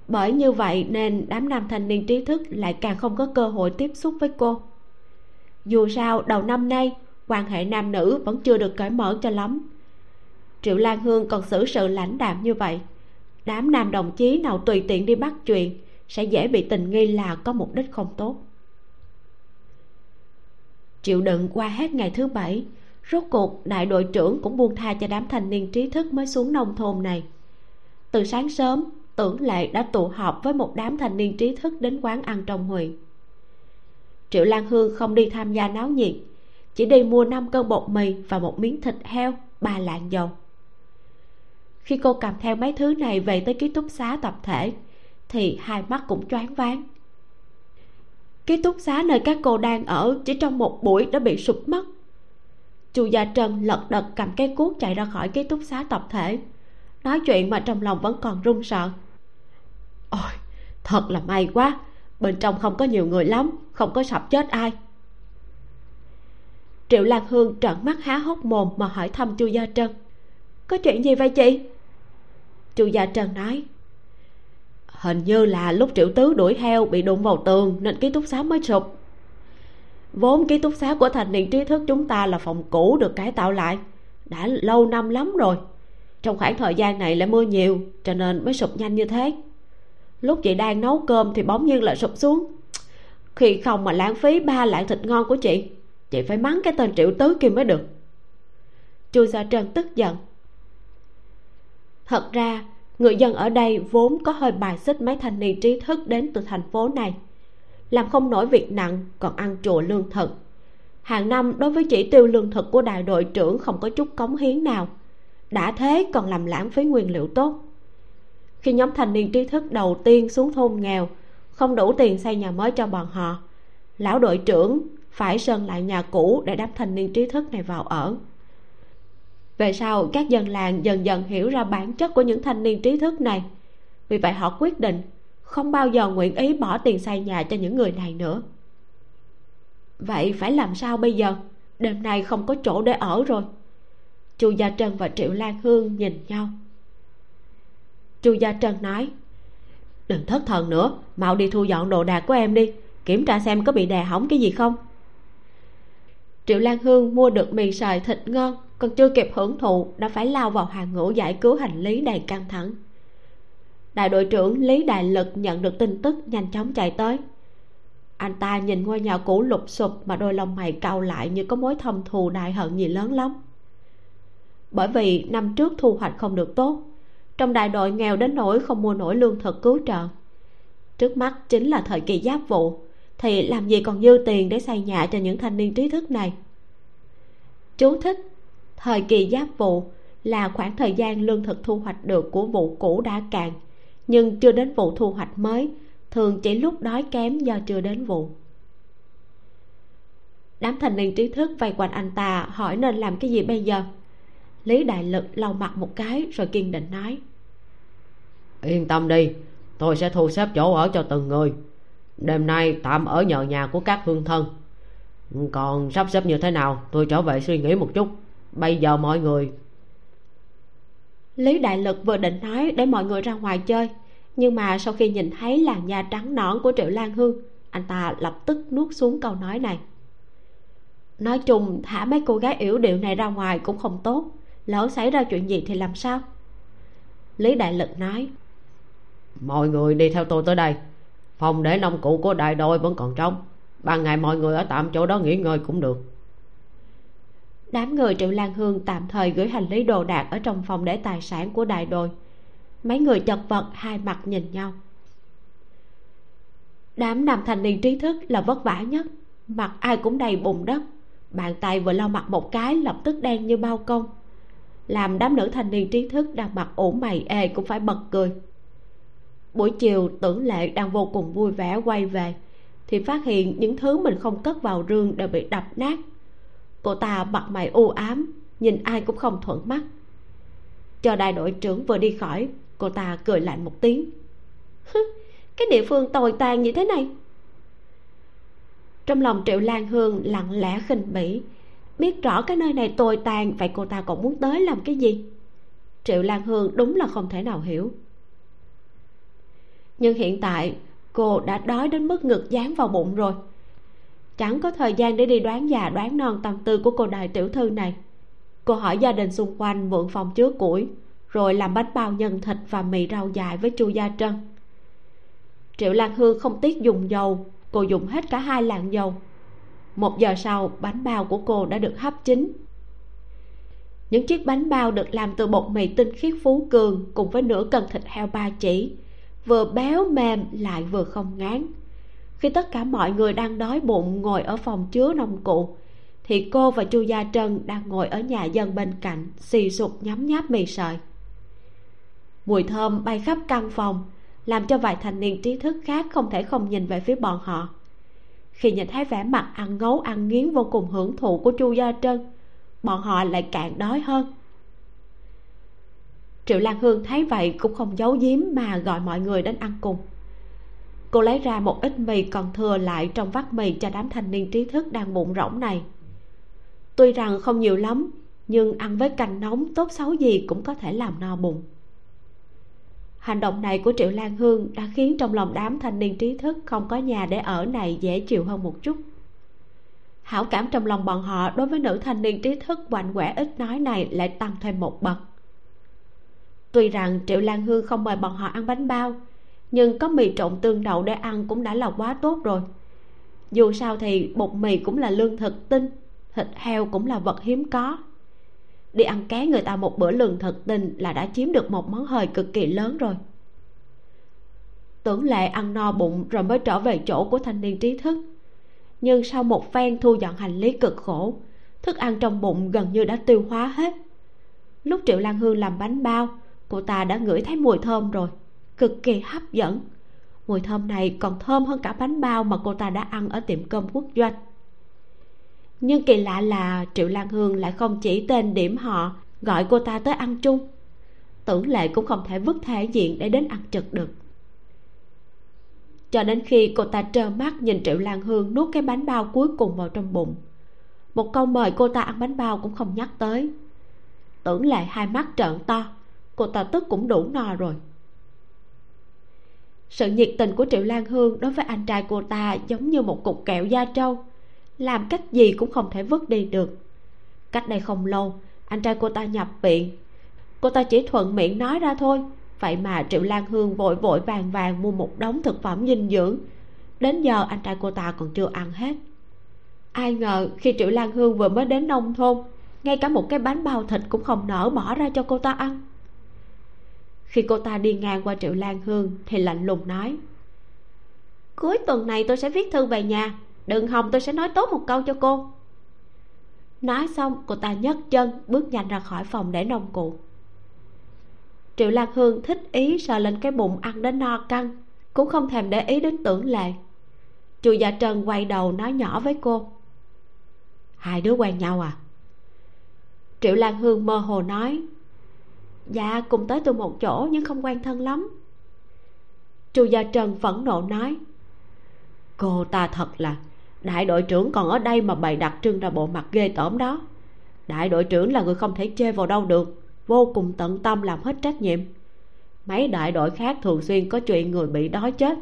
Speaker 1: Bởi như vậy nên đám nam thanh niên trí thức lại càng không có cơ hội tiếp xúc với cô. Dù sao, đầu năm nay, quan hệ nam nữ vẫn chưa được cởi mở cho lắm. Triệu lan hương còn xử sự lãnh đạm như vậy. Đám nam đồng chí nào tùy tiện đi bắt chuyện sẽ dễ bị tình nghi là có mục đích không tốt. Chịu đựng qua hết ngày thứ bảy, rốt cuộc đại đội trưởng cũng buông tha cho đám thanh niên trí thức mới xuống nông thôn này. Từ sáng sớm, tưởng lệ đã tụ họp với một đám thanh niên trí thức đến quán ăn trong huyện triệu lan hương không đi tham gia náo nhiệt, chỉ đi mua năm cân bột mì và một miếng thịt heo, ba lạng dầu. Khi cô cầm theo mấy thứ này về tới ký túc xá tập thể thì hai mắt cũng choáng váng. Ký túc xá nơi các cô đang ở chỉ trong một buổi đã bị sụp mất. Chu gia trân lật đật cầm cây cuốc chạy ra khỏi ký túc xá tập thể. Nói chuyện mà trong lòng vẫn còn run sợ. Ôi, thật là may quá, bên trong không có nhiều người lắm, không có sập chết ai. Triệu lan hương trợn mắt há hốc mồm mà hỏi thăm chu gia trân. Có chuyện gì vậy chị? Chu gia trân nói hình như là lúc triệu tứ đuổi heo bị đụng vào tường nên ký túc xá mới sụp vốn ký túc xá của thành niên trí thức chúng ta là phòng cũ được cải tạo lại, đã lâu năm lắm rồi. Trong khoảng thời gian này lại mưa nhiều, cho nên mới sụp nhanh như thế. Lúc chị đang nấu cơm thì bỗng nhiên lại sụp xuống. Khi không mà lãng phí ba lạng thịt ngon của chị chị phải mắng cái tên triệu tứ kia mới được. Chu gia trân tức giận. Thật ra người dân ở đây vốn có hơi bài xích mấy thanh niên trí thức đến từ thành phố này. Làm không nổi việc nặng, còn ăn trụa lương thực. Hàng năm, đối với chỉ tiêu lương thực của đại đội trưởng không có chút cống hiến nào. Đã thế, còn làm lãng phí nguyên liệu tốt. Khi nhóm thanh niên trí thức đầu tiên xuống thôn nghèo, không đủ tiền xây nhà mới cho bọn họ, lão đội trưởng phải sơn lại nhà cũ để đám thanh niên trí thức này vào ở về sau, các dân làng dần dần hiểu ra bản chất của những thanh niên trí thức này. Vì vậy họ quyết định không bao giờ nguyện ý bỏ tiền xây nhà cho những người này nữa. Vậy phải làm sao bây giờ? Đêm nay không có chỗ để ở rồi. Chu gia trân và triệu lan hương nhìn nhau. Chu gia trân nói, đừng thất thần nữa, mau đi thu dọn đồ đạc của em đi, kiểm tra xem có bị đè hỏng cái gì không. Triệu lan hương mua được mì sợi thịt ngon còn chưa kịp hưởng thụ đã phải lao vào hàng ngũ giải cứu hành lý đầy căng thẳng. Đại đội trưởng lý đại lực nhận được tin tức nhanh chóng chạy tới. Anh ta nhìn ngôi nhà cũ lụp sụp mà đôi lông mày cau lại như có mối thâm thù đại hận gì lớn lắm. Bởi vì năm trước thu hoạch không được tốt, trong đại đội nghèo đến nỗi không mua nổi lương thực cứu trợ. Trước mắt chính là thời kỳ giáp vụ, thì làm gì còn dư tiền để xây nhà cho những thanh niên trí thức này? Chú thích thời kỳ giáp vụ là khoảng thời gian lương thực thu hoạch được của vụ cũ đã cạn, nhưng chưa đến vụ thu hoạch mới, thường chỉ lúc đói kém do chưa đến vụ. Đám thanh niên trí thức vây quanh anh ta hỏi nên làm cái gì bây giờ? Lý đại lực lau mặt một cái rồi kiên định nói,
Speaker 2: yên tâm đi, tôi sẽ thu xếp chỗ ở cho từng người. Đêm nay tạm ở nhờ nhà của các hương thân. Còn sắp xếp như thế nào, tôi trở về suy nghĩ một chút bây giờ mọi người
Speaker 1: lý đại lực vừa định nói để mọi người ra ngoài chơi nhưng mà sau khi nhìn thấy làn da trắng nõn của triệu lan hương anh ta lập tức nuốt xuống câu nói này. Nói chung thả mấy cô gái yểu điệu này ra ngoài cũng không tốt lỡ xảy ra chuyện gì thì làm sao? Lý đại lực nói.
Speaker 2: Mọi người đi theo tôi tới đây. Phòng để nông cụ của đại đội vẫn còn trống. Ban ngày mọi người ở tạm chỗ đó nghỉ ngơi cũng được
Speaker 1: đám người triệu lan hương tạm thời gửi hành lý đồ đạc ở trong phòng để tài sản của đại đội. Mấy người chật vật, hai mặt nhìn nhau. Đám nam thanh niên trí thức là vất vả nhất. Mặt ai cũng đầy bùn đất. Bàn tay vừa lau mặt một cái, lập tức đen như bao công. Làm đám nữ thanh niên trí thức đang mặc ủ mày ê cũng phải bật cười. Buổi chiều, tưởng lệ đang vô cùng vui vẻ quay về, thì phát hiện những thứ mình không cất vào rương đều bị đập nát cô ta mặt mày u ám, nhìn ai cũng không thuận mắt. Cho đại đội trưởng vừa đi khỏi, cô ta cười lạnh một tiếng. (laughs) Cái địa phương tồi tàn như thế này. Trong lòng triệu lan hương lặng lẽ khinh bỉ, biết rõ cái nơi này tồi tàn, vậy cô ta còn muốn tới làm cái gì? Triệu lan hương đúng là không thể nào hiểu. Nhưng hiện tại, cô đã đói đến mức ngực dán vào bụng rồi chẳng có thời gian để đi đoán già, đoán non tâm tư của cô đại tiểu thư này. Cô hỏi gia đình xung quanh mượn phòng chứa củi, rồi làm bánh bao nhân thịt và mì rau dài với chu gia trân. Triệu lan hương không tiếc dùng dầu, cô dùng hết cả hai lạng dầu. Một giờ sau, bánh bao của cô đã được hấp chín. Những chiếc bánh bao được làm từ bột mì tinh khiết phú cường cùng với nửa cân thịt heo ba chỉ, vừa béo mềm lại vừa không ngán khi tất cả mọi người đang đói bụng ngồi ở phòng chứa nông cụ thì cô và chu gia trân đang ngồi ở nhà dân bên cạnh, xì sụp nhấm nháp mì sợi. Mùi thơm bay khắp căn phòng, làm cho vài thanh niên trí thức khác không thể không nhìn về phía bọn họ. Khi nhìn thấy vẻ mặt ăn ngấu, ăn nghiến vô cùng hưởng thụ của chu gia trân, bọn họ lại càng đói hơn. Triệu lan hương thấy vậy cũng không giấu giếm mà gọi mọi người đến ăn cùng cô lấy ra một ít mì còn thừa lại trong vắt mì cho đám thanh niên trí thức đang bụng rỗng này. Tuy rằng không nhiều lắm, nhưng ăn với canh nóng tốt xấu gì cũng có thể làm no bụng. Hành động này của triệu lan hương đã khiến trong lòng đám thanh niên trí thức không có nhà để ở này dễ chịu hơn một chút. Hảo cảm trong lòng bọn họ đối với nữ thanh niên trí thức quạnh quẻ ít nói này lại tăng thêm một bậc. Tuy rằng triệu lan hương không mời bọn họ ăn bánh bao nhưng có mì trộn tương đậu để ăn cũng đã là quá tốt rồi. Dù sao thì bột mì cũng là lương thực tinh, thịt heo cũng là vật hiếm có. Đi ăn ké người ta một bữa lương thực tinh là đã chiếm được một món hời cực kỳ lớn rồi. Tưởng lệ ăn no bụng rồi mới trở về chỗ của thanh niên trí thức. Nhưng sau một phen thu dọn hành lý cực khổ, thức ăn trong bụng gần như đã tiêu hóa hết. Lúc triệu lan hương làm bánh bao, cô ta đã ngửi thấy mùi thơm rồi cực kỳ hấp dẫn. Mùi thơm này còn thơm hơn cả bánh bao mà cô ta đã ăn ở tiệm cơm quốc doanh. Nhưng kỳ lạ là triệu lan hương lại không chỉ tên điểm họ, gọi cô ta tới ăn chung. Tưởng lệ cũng không thể vứt thể diện để đến ăn trực được. Cho đến khi cô ta trơ mắt nhìn triệu lan hương nuốt cái bánh bao cuối cùng vào trong bụng, một câu mời cô ta ăn bánh bao cũng không nhắc tới. Tưởng lệ hai mắt trợn to, cô ta tức cũng đủ no rồi sự nhiệt tình của triệu lan hương đối với anh trai cô ta giống như một cục kẹo da trâu. Làm cách gì cũng không thể vứt đi được. Cách đây không lâu, anh trai cô ta nhập viện. Cô ta chỉ thuận miệng nói ra thôi. Vậy mà triệu lan hương vội vội vàng vàng mua một đống thực phẩm dinh dưỡng. Đến giờ anh trai cô ta còn chưa ăn hết. Ai ngờ khi triệu lan hương vừa mới đến nông thôn, ngay cả một cái bánh bao thịt cũng không nỡ bỏ ra cho cô ta ăn khi cô ta đi ngang qua triệu lan hương, thì lạnh lùng nói, cuối tuần này tôi sẽ viết thư về nhà, đừng hòng tôi sẽ nói tốt một câu cho cô. Nói xong, cô ta nhấc chân bước nhanh ra khỏi phòng để nông cụ. Triệu lan hương thích ý sờ lên cái bụng ăn đến no căng, cũng không thèm để ý đến tưởng lệ. Chu dạ trần quay đầu nói nhỏ với cô, hai đứa quen nhau à? Triệu lan hương mơ hồ nói dạ cùng tới từ một chỗ nhưng không quen thân lắm. Chu gia trần phẫn nộ nói, cô ta thật là, đại đội trưởng còn ở đây mà bày đặt trưng ra bộ mặt ghê tởm đó. Đại đội trưởng là người không thể chê vào đâu được, vô cùng tận tâm làm hết trách nhiệm. Mấy đại đội khác thường xuyên có chuyện người bị đói chết.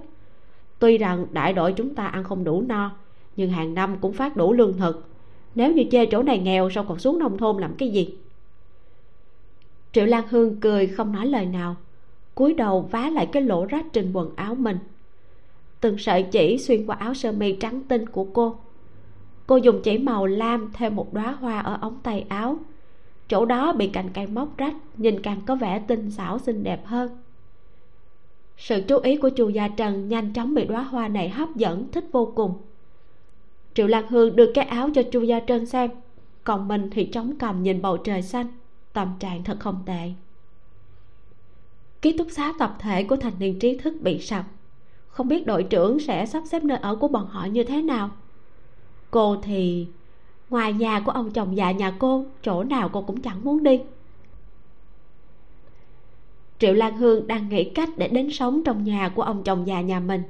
Speaker 1: Tuy rằng đại đội chúng ta ăn không đủ no, nhưng hàng năm cũng phát đủ lương thực. Nếu như chê chỗ này nghèo, sao còn xuống nông thôn làm cái gì? Triệu lan hương cười không nói lời nào, cúi đầu vá lại cái lỗ rách trên quần áo mình. Từng sợi chỉ xuyên qua áo sơ mi trắng tinh của cô. Cô dùng chỉ màu lam thêm một đóa hoa ở ống tay áo. Chỗ đó bị cành cây móc rách, nhìn càng có vẻ tinh xảo xinh đẹp hơn. Sự chú ý của chu gia trần nhanh chóng bị đóa hoa này hấp dẫn, thích vô cùng. Triệu lan hương đưa cái áo cho chu gia trân xem, còn mình thì trống cầm nhìn bầu trời xanh tâm trạng thật không tệ. Ký túc xá tập thể của thành niên trí thức bị sập. Không biết đội trưởng sẽ sắp xếp nơi ở của bọn họ như thế nào. Cô thì, ngoài nhà của ông chồng già nhà cô, chỗ nào cô cũng chẳng muốn đi. Triệu lan hương đang nghĩ cách để đến sống trong nhà của ông chồng già nhà mình.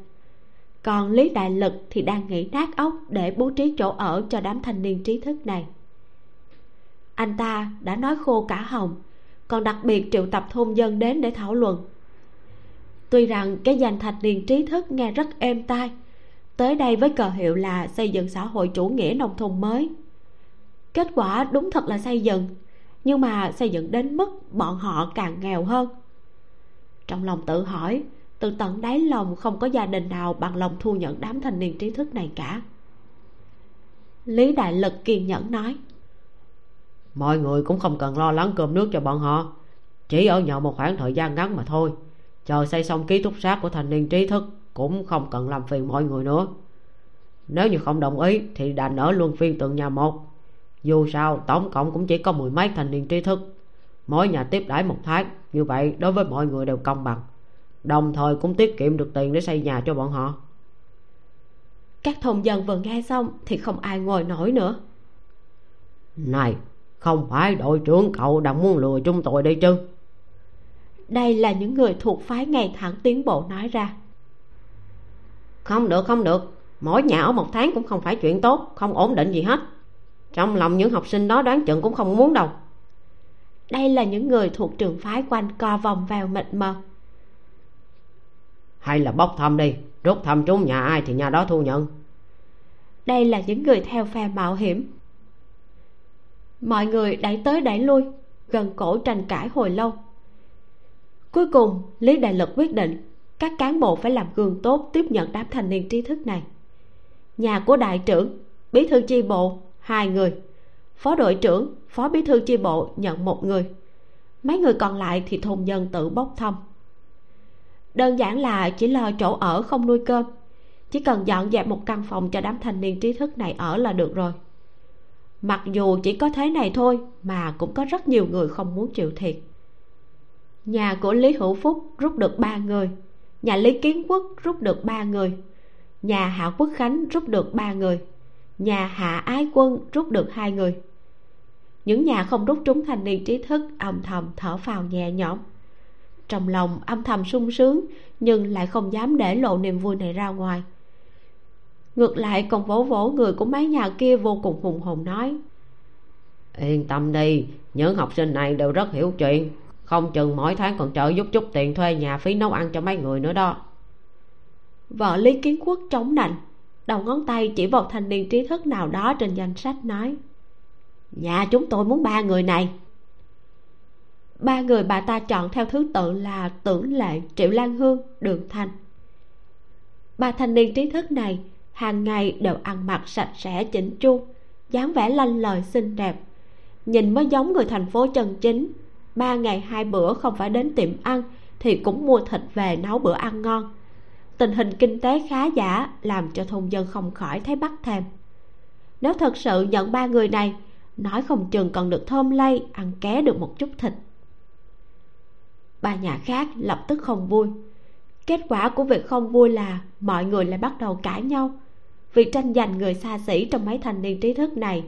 Speaker 1: Còn lý đại lực thì đang nghĩ nát óc để bố trí chỗ ở cho đám thanh niên trí thức này anh ta đã nói khô cả hồng còn đặc biệt triệu tập thôn dân đến để thảo luận. Tuy rằng cái danh thạch niên trí thức nghe rất êm tai, tới đây với cờ hiệu là xây dựng xã hội chủ nghĩa nông thôn mới. Kết quả đúng thật là xây dựng, nhưng mà xây dựng đến mức bọn họ càng nghèo hơn. Trong lòng tự hỏi, từ tận đáy lòng không có gia đình nào bằng lòng thu nhận đám thanh niên trí thức này cả. Lý đại lực kiên nhẫn nói
Speaker 2: mọi người cũng không cần lo lắng cơm nước cho bọn họ. Chỉ ở nhậu một khoảng thời gian ngắn mà thôi. Chờ xây xong ký túc xá của thanh niên trí thức cũng không cần làm phiền mọi người nữa. Nếu như không đồng ý thì đành ở luân phiên từng nhà một. Dù sao tổng cộng cũng chỉ có mười mấy thanh niên trí thức. Mỗi nhà tiếp đãi một tháng như vậy đối với mọi người đều công bằng. Đồng thời cũng tiết kiệm được tiền để xây nhà cho bọn họ.
Speaker 1: Các thôn dân vừa nghe xong thì không ai ngồi nổi nữa.
Speaker 2: Này không phải đội trưởng cậu đang muốn lừa chúng tôi đây chứ?
Speaker 1: Đây là những người thuộc phái ngày thẳng tiến bộ nói ra.
Speaker 2: Không được không được. Mỗi nhà ở một tháng cũng không phải chuyện tốt không ổn định gì hết. Trong lòng những học sinh đó đoán chừng cũng không muốn đâu.
Speaker 1: Đây là những người thuộc trường phái quanh co vòng vào mịt mờ.
Speaker 2: Hay là bốc thăm đi rút thăm trúng nhà ai thì nhà đó thu nhận.
Speaker 1: Đây là những người theo phe mạo hiểm mọi người đẩy tới đẩy lui, gần cổ tranh cãi hồi lâu. Cuối cùng, lý đại lực quyết định các cán bộ phải làm gương tốt tiếp nhận đám thanh niên trí thức này. Nhà của đại trưởng, bí thư chi bộ, hai người. Phó đội trưởng, phó bí thư chi bộ nhận một người. Mấy người còn lại thì thôn dân tự bốc thăm. Đơn giản là chỉ lo chỗ ở không nuôi cơm. Chỉ cần dọn dẹp một căn phòng cho đám thanh niên trí thức này ở là được rồi mặc dù chỉ có thế này thôi, mà cũng có rất nhiều người không muốn chịu thiệt. Nhà của lý hữu phúc rút được ba người. Nhà lý kiến quốc rút được ba người. Nhà hạ quốc khánh rút được ba người. Nhà hạ ái quân rút được hai người. Những nhà không rút trúng thanh niên trí thức âm thầm thở phào nhẹ nhõm. Trong lòng âm thầm sung sướng, nhưng lại không dám để lộ niềm vui này ra ngoài ngược lại còn vỗ vỗ người của mấy nhà kia vô cùng hùng hồn nói
Speaker 2: yên tâm đi những học sinh này đều rất hiểu chuyện. Không chừng mỗi tháng còn trợ giúp chút tiền thuê nhà phí nấu ăn cho mấy người nữa đó.
Speaker 1: Vợ lý kiến quốc chống nạnh đầu ngón tay chỉ vào thanh niên trí thức nào đó trên danh sách nói nhà chúng tôi muốn ba người này. Ba người bà ta chọn theo thứ tự là tưởng lệ triệu lan hương đường thanh. Ba thanh niên trí thức này hàng ngày đều ăn mặc sạch sẽ chỉnh chu, dáng vẻ lanh lời xinh đẹp. Nhìn mới giống người thành phố chân chính. Ba ngày hai bữa không phải đến tiệm ăn thì cũng mua thịt về nấu bữa ăn ngon. Tình hình kinh tế khá giả, làm cho thôn dân không khỏi thấy bắt thèm. Nếu thật sự nhận ba người này, nói không chừng còn được thơm lây, ăn ké được một chút thịt. Ba nhà khác lập tức không vui. Kết quả của việc không vui là mọi người lại bắt đầu cãi nhau vì tranh giành người xa xỉ trong mấy thanh niên trí thức này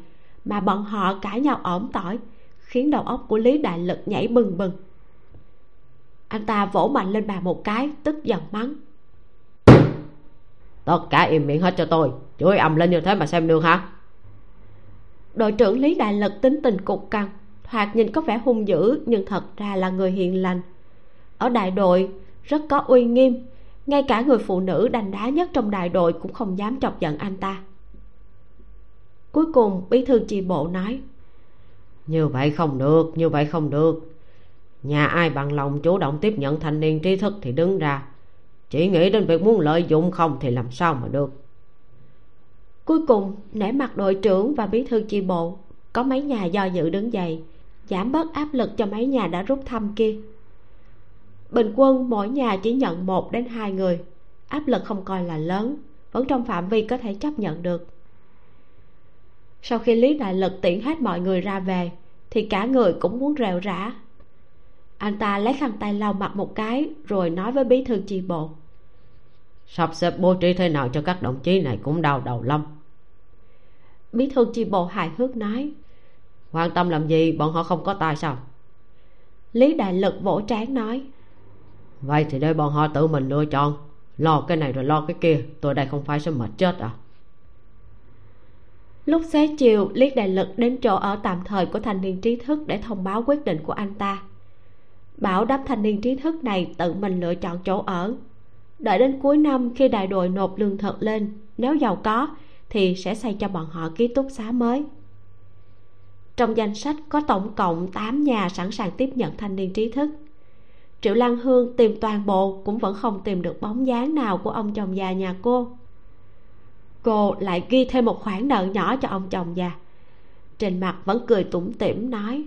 Speaker 1: mà bọn họ cãi nhau ỏm tỏi khiến đầu óc của lý đại lực nhảy bừng bừng. Anh ta vỗ mạnh lên bàn một cái tức giận mắng.
Speaker 2: Tất cả im miệng hết cho tôi chửi ầm lên như thế mà xem được hả?
Speaker 1: Đội trưởng lý đại lực tính tình cục cằn thoạt nhìn có vẻ hung dữ nhưng thật ra là người hiền lành. Ở đại đội rất có uy nghiêm ngay cả người phụ nữ đành đá nhất trong đại đội cũng không dám chọc giận anh ta. Cuối cùng bí thư chi bộ nói
Speaker 2: như vậy không được như vậy không được. Nhà ai bằng lòng chủ động tiếp nhận thanh niên trí thức thì đứng ra. Chỉ nghĩ đến việc muốn lợi dụng không thì làm sao mà được.
Speaker 1: Cuối cùng nể mặt đội trưởng và bí thư chi bộ có mấy nhà do dự đứng dậy giảm bớt áp lực cho mấy nhà đã rút thăm kia bình quân mỗi nhà chỉ nhận một đến hai người. Áp lực không coi là lớn vẫn trong phạm vi có thể chấp nhận được. Sau khi lý đại lực tiễn hết mọi người ra về thì cả người cũng muốn rệu rã. Anh ta lấy khăn tay lau mặt một cái rồi nói với bí thư chi bộ.
Speaker 2: Sắp xếp bố trí thế nào cho các đồng chí này cũng đau đầu lắm.
Speaker 1: Bí thư chi bộ hài hước nói.
Speaker 2: Quan tâm làm gì bọn họ không có tài sao?
Speaker 1: Lý đại lực vỗ trán nói
Speaker 2: vậy thì để bọn họ tự mình lựa chọn. Lo cái này rồi lo cái kia, tôi đây không phải sẽ mệt chết à?
Speaker 1: Lúc xế chiều lý đại lực đến chỗ ở tạm thời của thanh niên trí thức để thông báo quyết định của anh ta. Bảo đám thanh niên trí thức này tự mình lựa chọn chỗ ở. Đợi đến cuối năm, khi đại đội nộp lương thực lên, nếu giàu có, thì sẽ xây cho bọn họ ký túc xá mới. Trong danh sách có tổng cộng 8 nhà sẵn sàng tiếp nhận thanh niên trí thức triệu lan hương tìm toàn bộ cũng vẫn không tìm được bóng dáng nào của ông chồng già nhà cô. Cô lại ghi thêm một khoản nợ nhỏ cho ông chồng già. Trên mặt vẫn cười tủm tỉm, nói,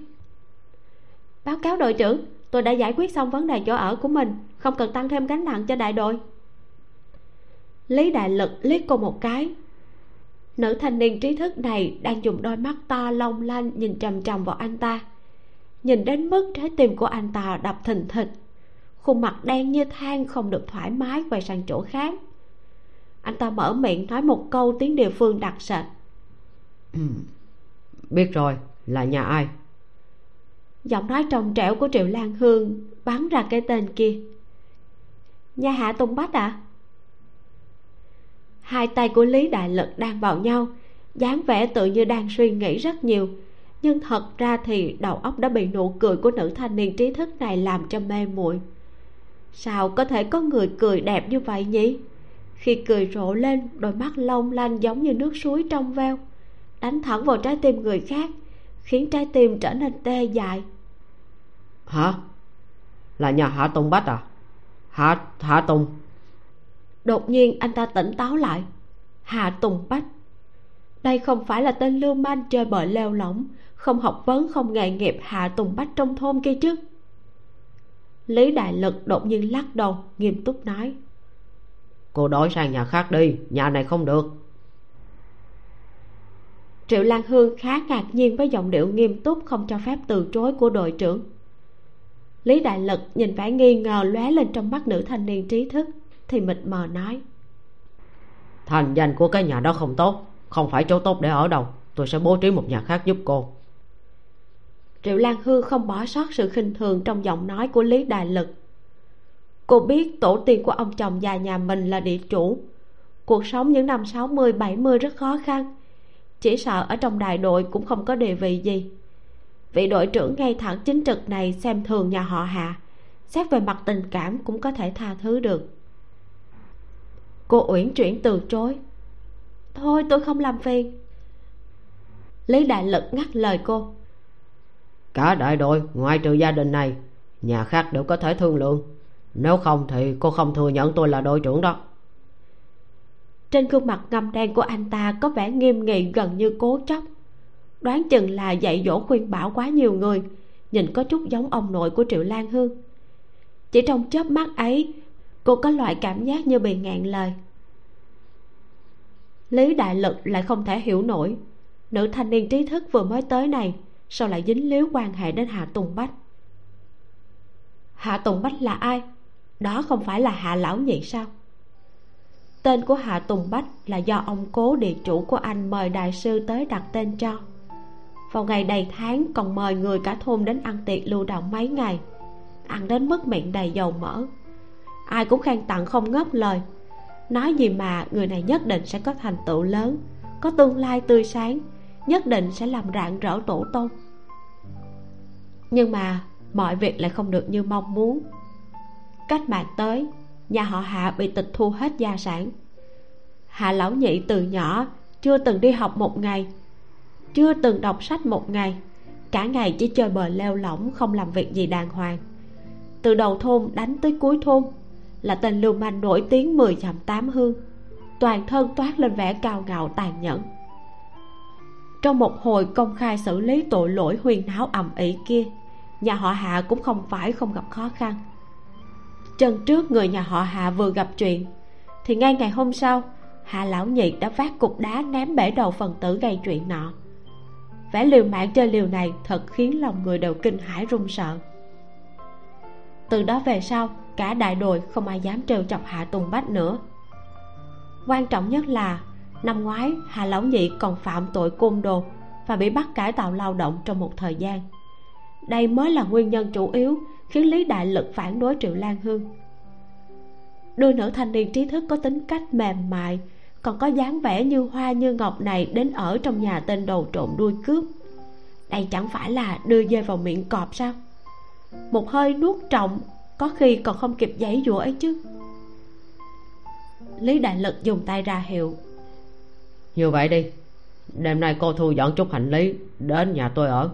Speaker 1: báo cáo đội trưởng, tôi đã giải quyết xong vấn đề chỗ ở của mình, không cần tăng thêm gánh nặng cho đại đội. Lý đại lực liếc cô một cái. Nữ thanh niên trí thức này đang dùng đôi mắt to long lanh nhìn trầm trầm vào anh ta. Nhìn đến mức trái tim của anh ta đập thình thịch khuôn mặt đen như than không được thoải mái quay sang chỗ khác. Anh ta mở miệng nói một câu tiếng địa phương đặc sệt.
Speaker 2: Biết rồi là nhà ai?
Speaker 1: Giọng nói trong trẻo của triệu lan hương bắn ra cái tên kia. Nhà hạ tùng bách ạ. À? hai tay của lý đại lực đang vào nhau dáng vẻ tự như đang suy nghĩ rất nhiều. Nhưng thật ra thì đầu óc đã bị nụ cười của nữ thanh niên trí thức này làm cho mê muội sao có thể có người cười đẹp như vậy nhỉ? Khi cười rộ lên đôi mắt long lanh giống như nước suối trong veo. Đánh thẳng vào trái tim người khác khiến trái tim trở nên tê dại.
Speaker 2: Hả? Là nhà hạ tùng bách à? Hạ hạ tùng.
Speaker 1: Đột nhiên anh ta tỉnh táo lại. Hạ tùng bách. Đây không phải là tên lưu manh chơi bời leo lỏng không học vấn không nghề nghiệp hạ tùng bách trong thôn kia chứ lý đại lực đột nhiên lắc đầu nghiêm túc nói.
Speaker 2: Cô đổi sang nhà khác đi nhà này không được.
Speaker 1: Triệu lan hương khá ngạc nhiên với giọng điệu nghiêm túc không cho phép từ chối của đội trưởng. Lý đại lực nhìn vẻ nghi ngờ lóe lên trong mắt nữ thanh niên trí thức thì mịt mờ nói.
Speaker 2: Thành danh của cái nhà đó không tốt không phải chỗ tốt để ở đâu. Tôi sẽ bố trí một nhà khác giúp cô
Speaker 1: triệu lan hương không bỏ sót sự khinh thường trong giọng nói của lý đại lực. Cô biết tổ tiên của ông chồng già nhà mình là địa chủ. Cuộc sống những năm 60 70 rất khó khăn. Chỉ sợ ở trong đại đội cũng không có địa vị gì. Vị đội trưởng ngay thẳng chính trực này xem thường nhà họ hạ. Xét về mặt tình cảm cũng có thể tha thứ được. Cô uyển chuyển từ chối. Thôi, tôi không làm phiền. Lý đại lực ngắt lời cô
Speaker 2: cả đại đội ngoài trừ gia đình này, nhà khác đều có thể thương lượng. Nếu không thì cô không thừa nhận tôi là đội trưởng đó.
Speaker 1: Trên gương mặt ngầm đen của anh ta có vẻ nghiêm nghị gần như cố chấp. Đoán chừng là dạy dỗ khuyên bảo quá nhiều người, nhìn có chút giống ông nội của triệu lan hương. Chỉ trong chớp mắt ấy, cô có loại cảm giác như bị ngạn lời. Lý đại lực lại không thể hiểu nổi. Nữ thanh niên trí thức vừa mới tới này sao lại dính líu quan hệ đến hạ tùng bách? Hạ tùng bách là ai? Đó không phải là hạ lão nhị sao? Tên của hạ tùng bách là do ông cố địa chủ của anh mời đại sư tới đặt tên cho. Vào ngày đầy tháng, còn mời người cả thôn đến ăn tiệc lưu động mấy ngày. Ăn đến mức miệng đầy dầu mỡ. Ai cũng khen tặng không ngớt lời. Nói gì mà người này nhất định sẽ có thành tựu lớn, có tương lai tươi sáng nhất định sẽ làm rạng rỡ tổ tôn nhưng mà mọi việc lại không được như mong muốn. Cách mạng tới, nhà họ hạ bị tịch thu hết gia sản. Hạ lão nhị từ nhỏ chưa từng đi học một ngày, chưa từng đọc sách một ngày. Cả ngày chỉ chơi bời leo lỏng, không làm việc gì đàng hoàng. Từ đầu thôn đánh tới cuối thôn, là tên lưu manh nổi tiếng mười dặm tám hương. Toàn thân toát lên vẻ cao ngạo tàn nhẫn trong một hồi công khai xử lý tội lỗi huyền náo ầm ĩ kia, nhà họ hạ cũng không phải không gặp khó khăn. Chân trước người nhà họ hạ vừa gặp chuyện, thì ngay ngày hôm sau, hạ lão nhị đã vác cục đá ném bể đầu phần tử gây chuyện nọ. Vẻ liều mạng chơi liều này thật khiến lòng người đều kinh hãi run sợ. Từ đó về sau, cả đại đội không ai dám trêu chọc hạ tùng bách nữa. Quan trọng nhất là năm ngoái, Hà lão nhị còn phạm tội côn đồ và bị bắt cải tạo lao động trong một thời gian. Đây mới là nguyên nhân chủ yếu khiến lý đại lực phản đối triệu lan hương. Đôi nữ thanh niên trí thức có tính cách mềm mại, còn có dáng vẻ như hoa như ngọc này đến ở trong nhà tên đầu trộm đuôi cướp. Đây chẳng phải là đưa dê vào miệng cọp sao? Một hơi nuốt trọng, có khi còn không kịp giấy dụa ấy chứ. Lý đại lực dùng tay ra hiệu
Speaker 2: như vậy đi. Đêm nay cô thu dọn chút hành lý đến nhà tôi ở.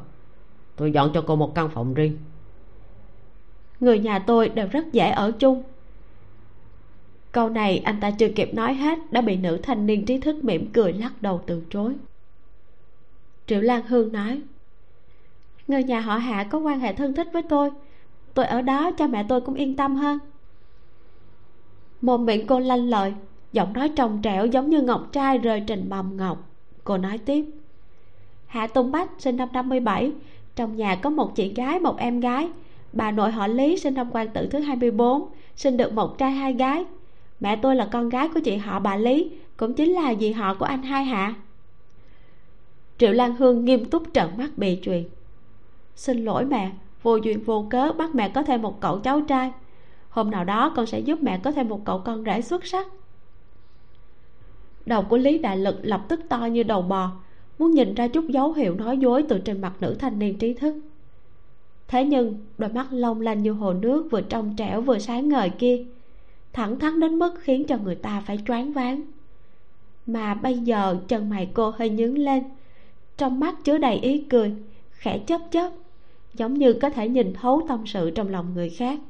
Speaker 2: Tôi dọn cho cô một căn phòng riêng.
Speaker 1: Người nhà tôi đều rất dễ ở chung. Câu này anh ta chưa kịp nói hết đã bị nữ thanh niên trí thức mỉm cười lắc đầu từ chối. Triệu lan hương nói, người nhà họ hạ có quan hệ thân thích với tôi. Tôi ở đó cha mẹ tôi cũng yên tâm hơn. Mồm miệng cô lanh lợi giọng nói trong trẻo giống như ngọc trai rơi trên mầm ngọc. Cô nói tiếp. Hạ tùng bách, sinh năm 57 trong nhà có một chị gái, một em gái. Bà nội họ lý, sinh năm quan tử thứ 24 sinh được một trai hai gái. Mẹ tôi là con gái của chị họ bà lý, cũng chính là dì họ của anh hai hạ. Triệu lan hương nghiêm túc trợn mắt bị chuyện. Xin lỗi mẹ, vô duyên vô cớ bắt mẹ có thêm một cậu cháu trai. Hôm nào đó con sẽ giúp mẹ có thêm một cậu con rể xuất sắc đầu của lý đại lực lập tức to như đầu bò, muốn nhìn ra chút dấu hiệu nói dối từ trên mặt nữ thanh niên trí thức. Thế nhưng, đôi mắt long lanh như hồ nước vừa trong trẻo vừa sáng ngời kia, thẳng thắn đến mức khiến cho người ta phải choáng váng. Mà bây giờ chân mày cô hơi nhướng lên, trong mắt chứa đầy ý cười, khẽ chớp chớp, giống như có thể nhìn thấu tâm sự trong lòng người khác.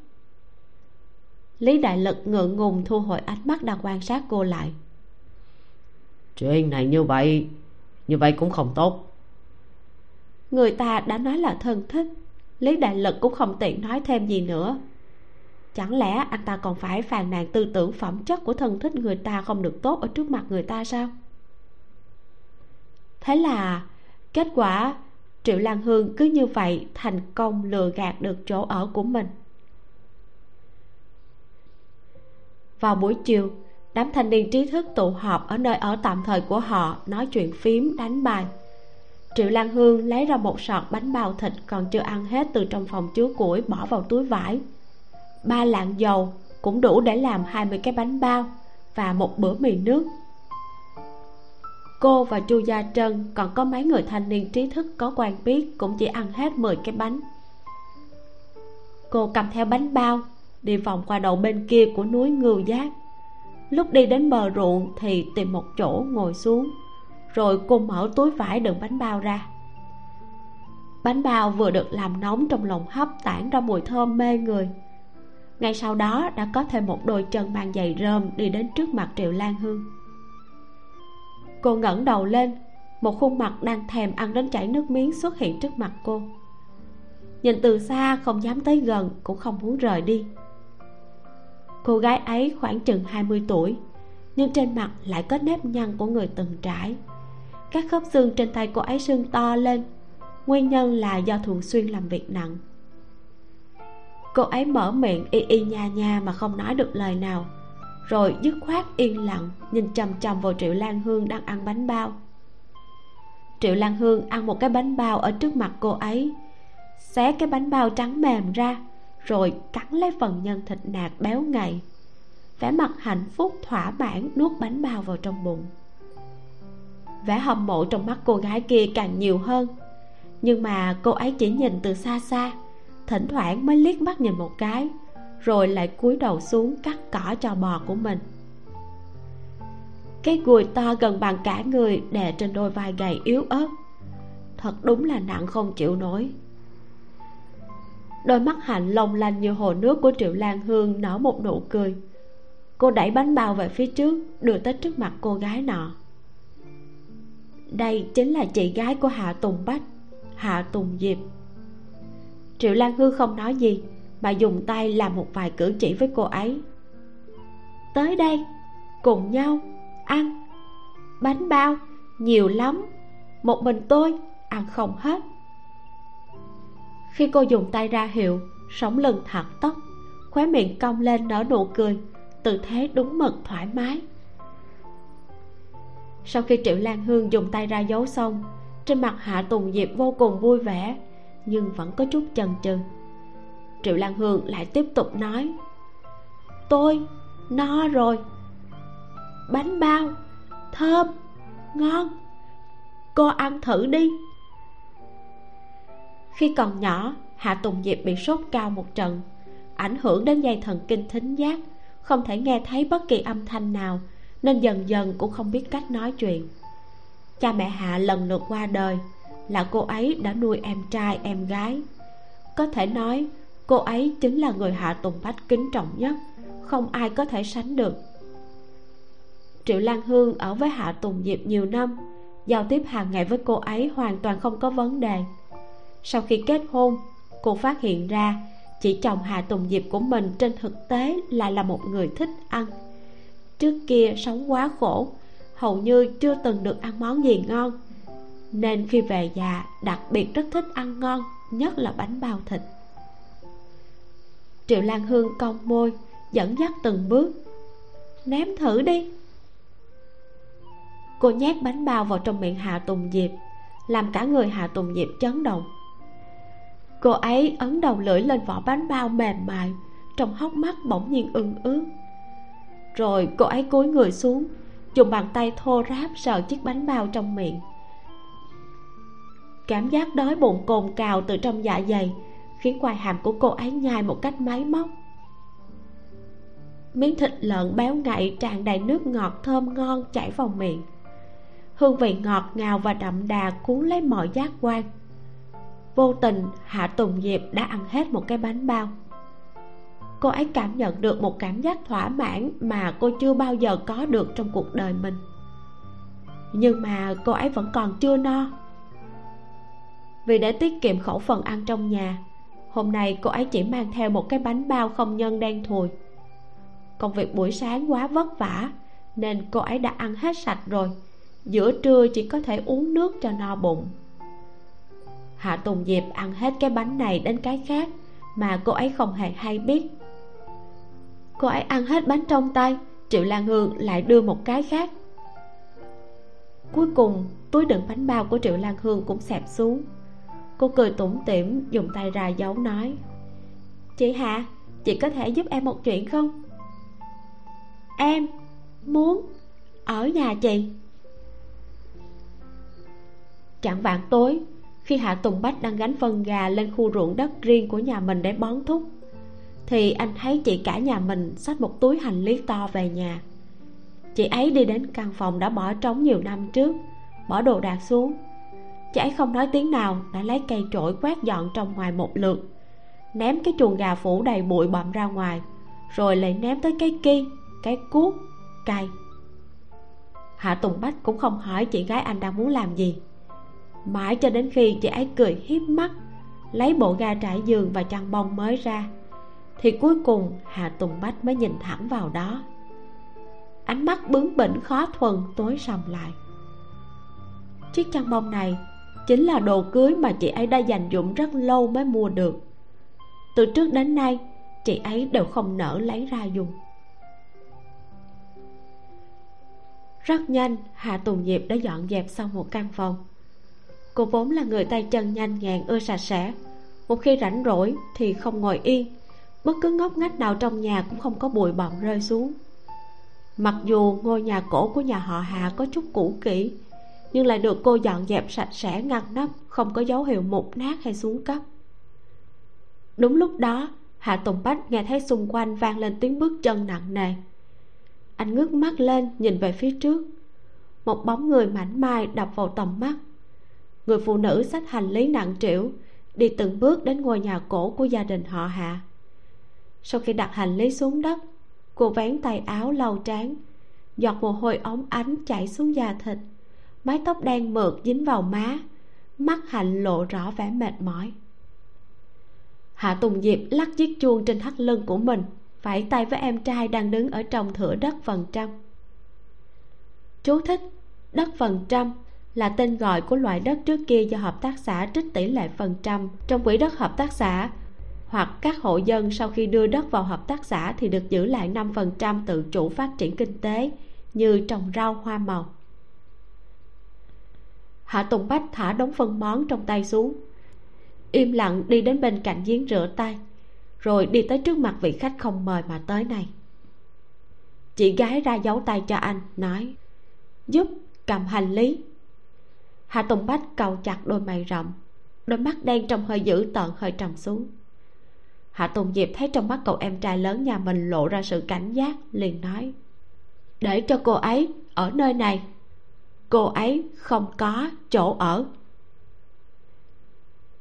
Speaker 1: Lý đại lực ngượng ngùng thu hồi ánh mắt đang quan sát cô lại
Speaker 2: chuyện này như vậy như vậy cũng không tốt.
Speaker 1: Người ta đã nói là thân thích, lý đại lực cũng không tiện nói thêm gì nữa. Chẳng lẽ anh ta còn phải phàn nàn tư tưởng phẩm chất của thân thích người ta không được tốt ở trước mặt người ta sao? Thế là kết quả triệu lan hương cứ như vậy thành công lừa gạt được chỗ ở của mình. Vào buổi chiều đám thanh niên trí thức tụ họp ở nơi ở tạm thời của họ, nói chuyện phím, đánh bài. Triệu lan hương lấy ra một sọt bánh bao thịt còn chưa ăn hết từ trong phòng chứa củi bỏ vào túi vải. Ba lạng dầu cũng đủ để làm 20 cái bánh bao và một bữa mì nước. Cô và chu gia trân còn có mấy người thanh niên trí thức có quen biết cũng chỉ ăn hết 10 cái bánh. Cô cầm theo bánh bao, đi vòng qua đầu bên kia của núi ngưu giác lúc đi đến bờ ruộng thì tìm một chỗ ngồi xuống. Rồi cô mở túi vải đựng bánh bao ra. Bánh bao vừa được làm nóng trong lồng hấp tản ra mùi thơm mê người. Ngay sau đó đã có thêm một đôi chân mang giày rơm đi đến trước mặt triệu lan hương. Cô ngẩng đầu lên, một khuôn mặt đang thèm ăn đến chảy nước miếng xuất hiện trước mặt cô. Nhìn từ xa, không dám tới gần, cũng không muốn rời đi cô gái ấy khoảng chừng 20 tuổi, nhưng trên mặt lại có nếp nhăn của người từng trải. Các khớp xương trên tay cô ấy sưng to lên, nguyên nhân là do thường xuyên làm việc nặng. Cô ấy mở miệng y y nha nha mà không nói được lời nào, rồi dứt khoát yên lặng nhìn chằm chằm vào triệu lan hương đang ăn bánh bao. Triệu lan hương ăn một cái bánh bao ở trước mặt cô ấy, xé cái bánh bao trắng mềm ra rồi cắn lấy phần nhân thịt nạc béo ngậy. Vẻ mặt hạnh phúc thỏa mãn nuốt bánh bao vào trong bụng. Vẻ hâm mộ trong mắt cô gái kia càng nhiều hơn. Nhưng mà cô ấy chỉ nhìn từ xa xa, thỉnh thoảng mới liếc mắt nhìn một cái, rồi lại cúi đầu xuống cắt cỏ cho bò của mình. Cái gùi to gần bằng cả người đè trên đôi vai gầy yếu ớt. Thật đúng là nặng không chịu nổi đôi mắt hạnh long lanh như hồ nước của triệu lan hương nở một nụ cười. Cô đẩy bánh bao về phía trước, đưa tới trước mặt cô gái nọ. Đây chính là chị gái của hạ tùng bách, hạ tùng diệp. Triệu lan hương không nói gì, mà dùng tay làm một vài cử chỉ với cô ấy. Tới đây, cùng nhau ăn. Bánh bao, nhiều lắm. Một mình tôi, ăn không hết khi cô dùng tay ra hiệu sống lưng thẳng tóc, khóe miệng cong lên nở nụ cười, tư thế đúng mực thoải mái. Sau khi triệu lan hương dùng tay ra dấu xong, trên mặt hạ tùng diệp vô cùng vui vẻ, nhưng vẫn có chút chần chừ. Triệu lan hương lại tiếp tục nói, tôi, no rồi. Bánh bao, thơm, ngon. Cô ăn thử đi khi còn nhỏ, hạ tùng diệp bị sốt cao một trận, ảnh hưởng đến dây thần kinh thính giác, không thể nghe thấy bất kỳ âm thanh nào, nên dần dần cũng không biết cách nói chuyện. Cha mẹ hạ lần lượt qua đời, là cô ấy đã nuôi em trai, em gái. Có thể nói, cô ấy chính là người hạ tùng bách kính trọng nhất, không ai có thể sánh được. Triệu lan hương ở với hạ tùng diệp nhiều năm, giao tiếp hàng ngày với cô ấy hoàn toàn không có vấn đề sau khi kết hôn, cô phát hiện ra chỉ chồng hà tùng diệp của mình trên thực tế lại là một người thích ăn. Trước kia sống quá khổ, hầu như chưa từng được ăn món gì ngon, nên khi về già đặc biệt rất thích ăn ngon, nhất là bánh bao thịt. Triệu lan hương cong môi, dẫn dắt từng bước. Ném thử đi. Cô nhét bánh bao vào trong miệng hạ tùng diệp, làm cả người hạ tùng diệp chấn động cô ấy ấn đầu lưỡi lên vỏ bánh bao mềm mại, trong hốc mắt bỗng nhiên ưng ướt. Rồi cô ấy cúi người xuống, dùng bàn tay thô ráp sờ chiếc bánh bao trong miệng. Cảm giác đói bụng cồn cào từ trong dạ dày khiến quai hàm của cô ấy nhai một cách máy móc. Miếng thịt lợn béo ngậy tràn đầy nước ngọt thơm ngon chảy vào miệng. Hương vị ngọt ngào và đậm đà cuốn lấy mọi giác quan vô tình, hạ tùng diệp đã ăn hết một cái bánh bao. Cô ấy cảm nhận được một cảm giác thỏa mãn mà cô chưa bao giờ có được trong cuộc đời mình. Nhưng mà cô ấy vẫn còn chưa no. Vì để tiết kiệm khẩu phần ăn trong nhà, hôm nay cô ấy chỉ mang theo một cái bánh bao không nhân đen thùi. Công việc buổi sáng quá vất vả, nên cô ấy đã ăn hết sạch rồi. Giữa trưa chỉ có thể uống nước cho no bụng hạ tùng diệp ăn hết cái bánh này đến cái khác mà cô ấy không hề hay biết. Cô ấy ăn hết bánh trong tay, triệu lan hương lại đưa một cái khác. Cuối cùng, túi đựng bánh bao của triệu lan hương cũng xẹp xuống. Cô cười tủm tỉm, dùng tay ra giấu nói, chị hạ, chị có thể giúp em một chuyện không? Em muốn ở nhà chị. Chẳng vạn tối khi hạ tùng bách đang gánh phân gà lên khu ruộng đất riêng của nhà mình để bón thúc, thì anh thấy chị cả nhà mình xách một túi hành lý to về nhà. Chị ấy đi đến căn phòng đã bỏ trống nhiều năm trước, bỏ đồ đạc xuống. Chị ấy không nói tiếng nào, đã lấy cây trổi quét dọn trong ngoài một lượt, ném cái chuồng gà phủ đầy bụi bặm ra ngoài, rồi lại ném tới cái ki, cái cuốc cây hạ tùng bách cũng không hỏi chị gái anh đang muốn làm gì mãi cho đến khi chị ấy cười hiếp mắt, lấy bộ ga trải giường và chăn bông mới ra, thì cuối cùng Hà tùng bách mới nhìn thẳng vào đó. Ánh mắt bướng bỉnh khó thuần tối sầm lại. Chiếc chăn bông này chính là đồ cưới mà chị ấy đã dành dụm rất lâu mới mua được. Từ trước đến nay, chị ấy đều không nỡ lấy ra dùng. Rất nhanh hạ tùng diệp đã dọn dẹp xong một căn phòng cô vốn là người tay chân nhanh nhẹn, ưa sạch sẽ. Một khi rảnh rỗi thì không ngồi yên bất cứ ngóc ngách nào trong nhà cũng không có bụi bặm rơi xuống. Mặc dù ngôi nhà cổ của nhà họ hạ có chút cũ kỹ, nhưng lại được cô dọn dẹp sạch sẽ, ngăn nắp, không có dấu hiệu mục nát hay xuống cấp. Đúng lúc đó, hạ tùng bách nghe thấy xung quanh vang lên tiếng bước chân nặng nề. Anh ngước mắt lên, nhìn về phía trước. Một bóng người mảnh mai đập vào tầm mắt người phụ nữ xách hành lý nặng trĩu, đi từng bước đến ngôi nhà cổ của gia đình họ hạ. Sau khi đặt hành lý xuống đất, cô vén tay áo lau trán, giọt mồ hôi óng ánh chảy xuống da thịt, mái tóc đen mượt dính vào má, mắt hạnh lộ rõ vẻ mệt mỏi. Hạ tùng diệp lắc chiếc chuông trên thắt lưng của mình, vẫy tay với em trai đang đứng ở trong thửa đất phần trăm. Chú thích, đất phần trăm là tên gọi của loại đất trước kia do hợp tác xã trích tỷ lệ phần trăm trong quỹ đất hợp tác xã, hoặc các hộ dân sau khi đưa đất vào hợp tác xã thì được giữ lại 5% tự chủ phát triển kinh tế, như trồng rau, hoa màu. Hạ Tùng Bách thả đống phân món trong tay xuống, Im lặng đi đến bên cạnh giếng rửa tay, Rồi đi tới trước mặt vị khách không mời mà tới này Chị gái ra giấu tay cho anh, Nói, Giúp, cầm hành lý Hạ Tùng Bách cầu chặt đôi mày rậm Đôi mắt đen trong hơi dữ tợn hơi trầm xuống. Hạ Tùng Diệp thấy trong mắt cậu em trai lớn nhà mình lộ ra sự cảnh giác, liền nói, Để cho cô ấy ở nơi này. Cô ấy không có chỗ ở.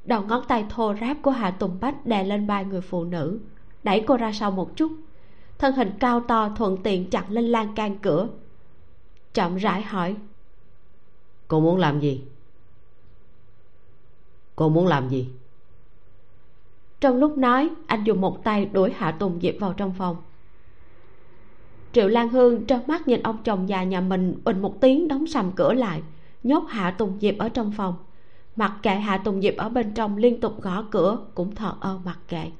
Speaker 1: Đầu ngón tay thô ráp của Hạ Tùng Bách đè lên vai người phụ nữ, Đẩy cô ra sau một chút. Thân hình cao to thuận tiện chặt lên lan can cửa. Chậm rãi hỏi
Speaker 2: Cô muốn làm gì? Cô muốn làm gì?
Speaker 1: trong lúc nói, anh dùng một tay đuổi hạ tùng diệp vào trong phòng triệu lan hương trơ mắt nhìn ông chồng già nhà mình bình một tiếng đóng sầm cửa lại, nhốt hạ tùng diệp ở trong phòng mặc kệ hạ tùng diệp ở bên trong liên tục gõ cửa, cũng thờ ơ mặc kệ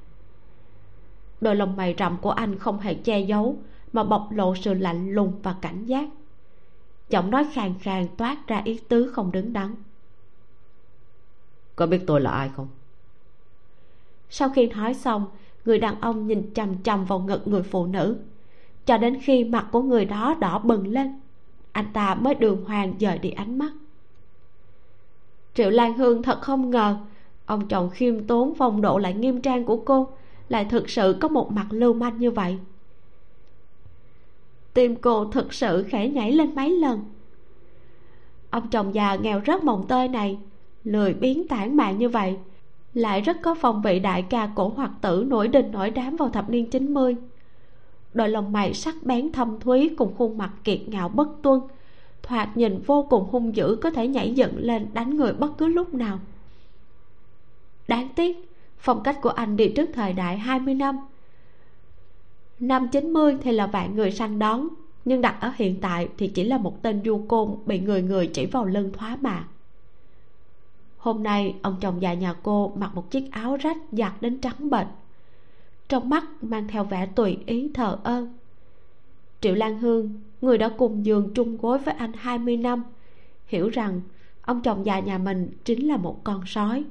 Speaker 1: đôi lông mày rậm của anh không hề che giấu, mà bộc lộ sự lạnh lùng và cảnh giác giọng nói khàn khàn toát ra ý tứ không đứng đắn.
Speaker 2: Có biết tôi là ai không?
Speaker 1: Sau khi nói xong người đàn ông nhìn chằm chằm vào ngực người phụ nữ. Cho đến khi mặt của người đó đỏ bừng lên anh ta mới đường hoàng dời đi ánh mắt. Triệu lan hương thật không ngờ ông chồng khiêm tốn phong độ lại nghiêm trang của cô lại thực sự có một mặt lưu manh như vậy tim cô thực sự khẽ nhảy lên mấy lần. Ông chồng già nghèo rất mồng tơi này, lười biến tản mạn như vậy, lại rất có phong vị đại ca cổ hoặc tử nổi đình nổi đám vào thập niên 90 đôi lông mày sắc bén thâm thúy cùng khuôn mặt kiệt ngạo bất tuân, thoạt nhìn vô cùng hung dữ có thể nhảy dựng lên đánh người bất cứ lúc nào. Đáng tiếc, phong cách của anh đi trước thời đại 20 năm năm 90 thì là vạn người săn đón, nhưng đặt ở hiện tại thì chỉ là một tên du côn bị người người chỉ vào lưng thoá mà hôm nay, ông chồng già nhà cô mặc một chiếc áo rách giặt đến trắng bệch, trong mắt mang theo vẻ tùy ý thờ ơ. Triệu lan hương, người đã cùng giường chung gối với anh 20 năm, hiểu rằng ông chồng già nhà mình chính là một con sói.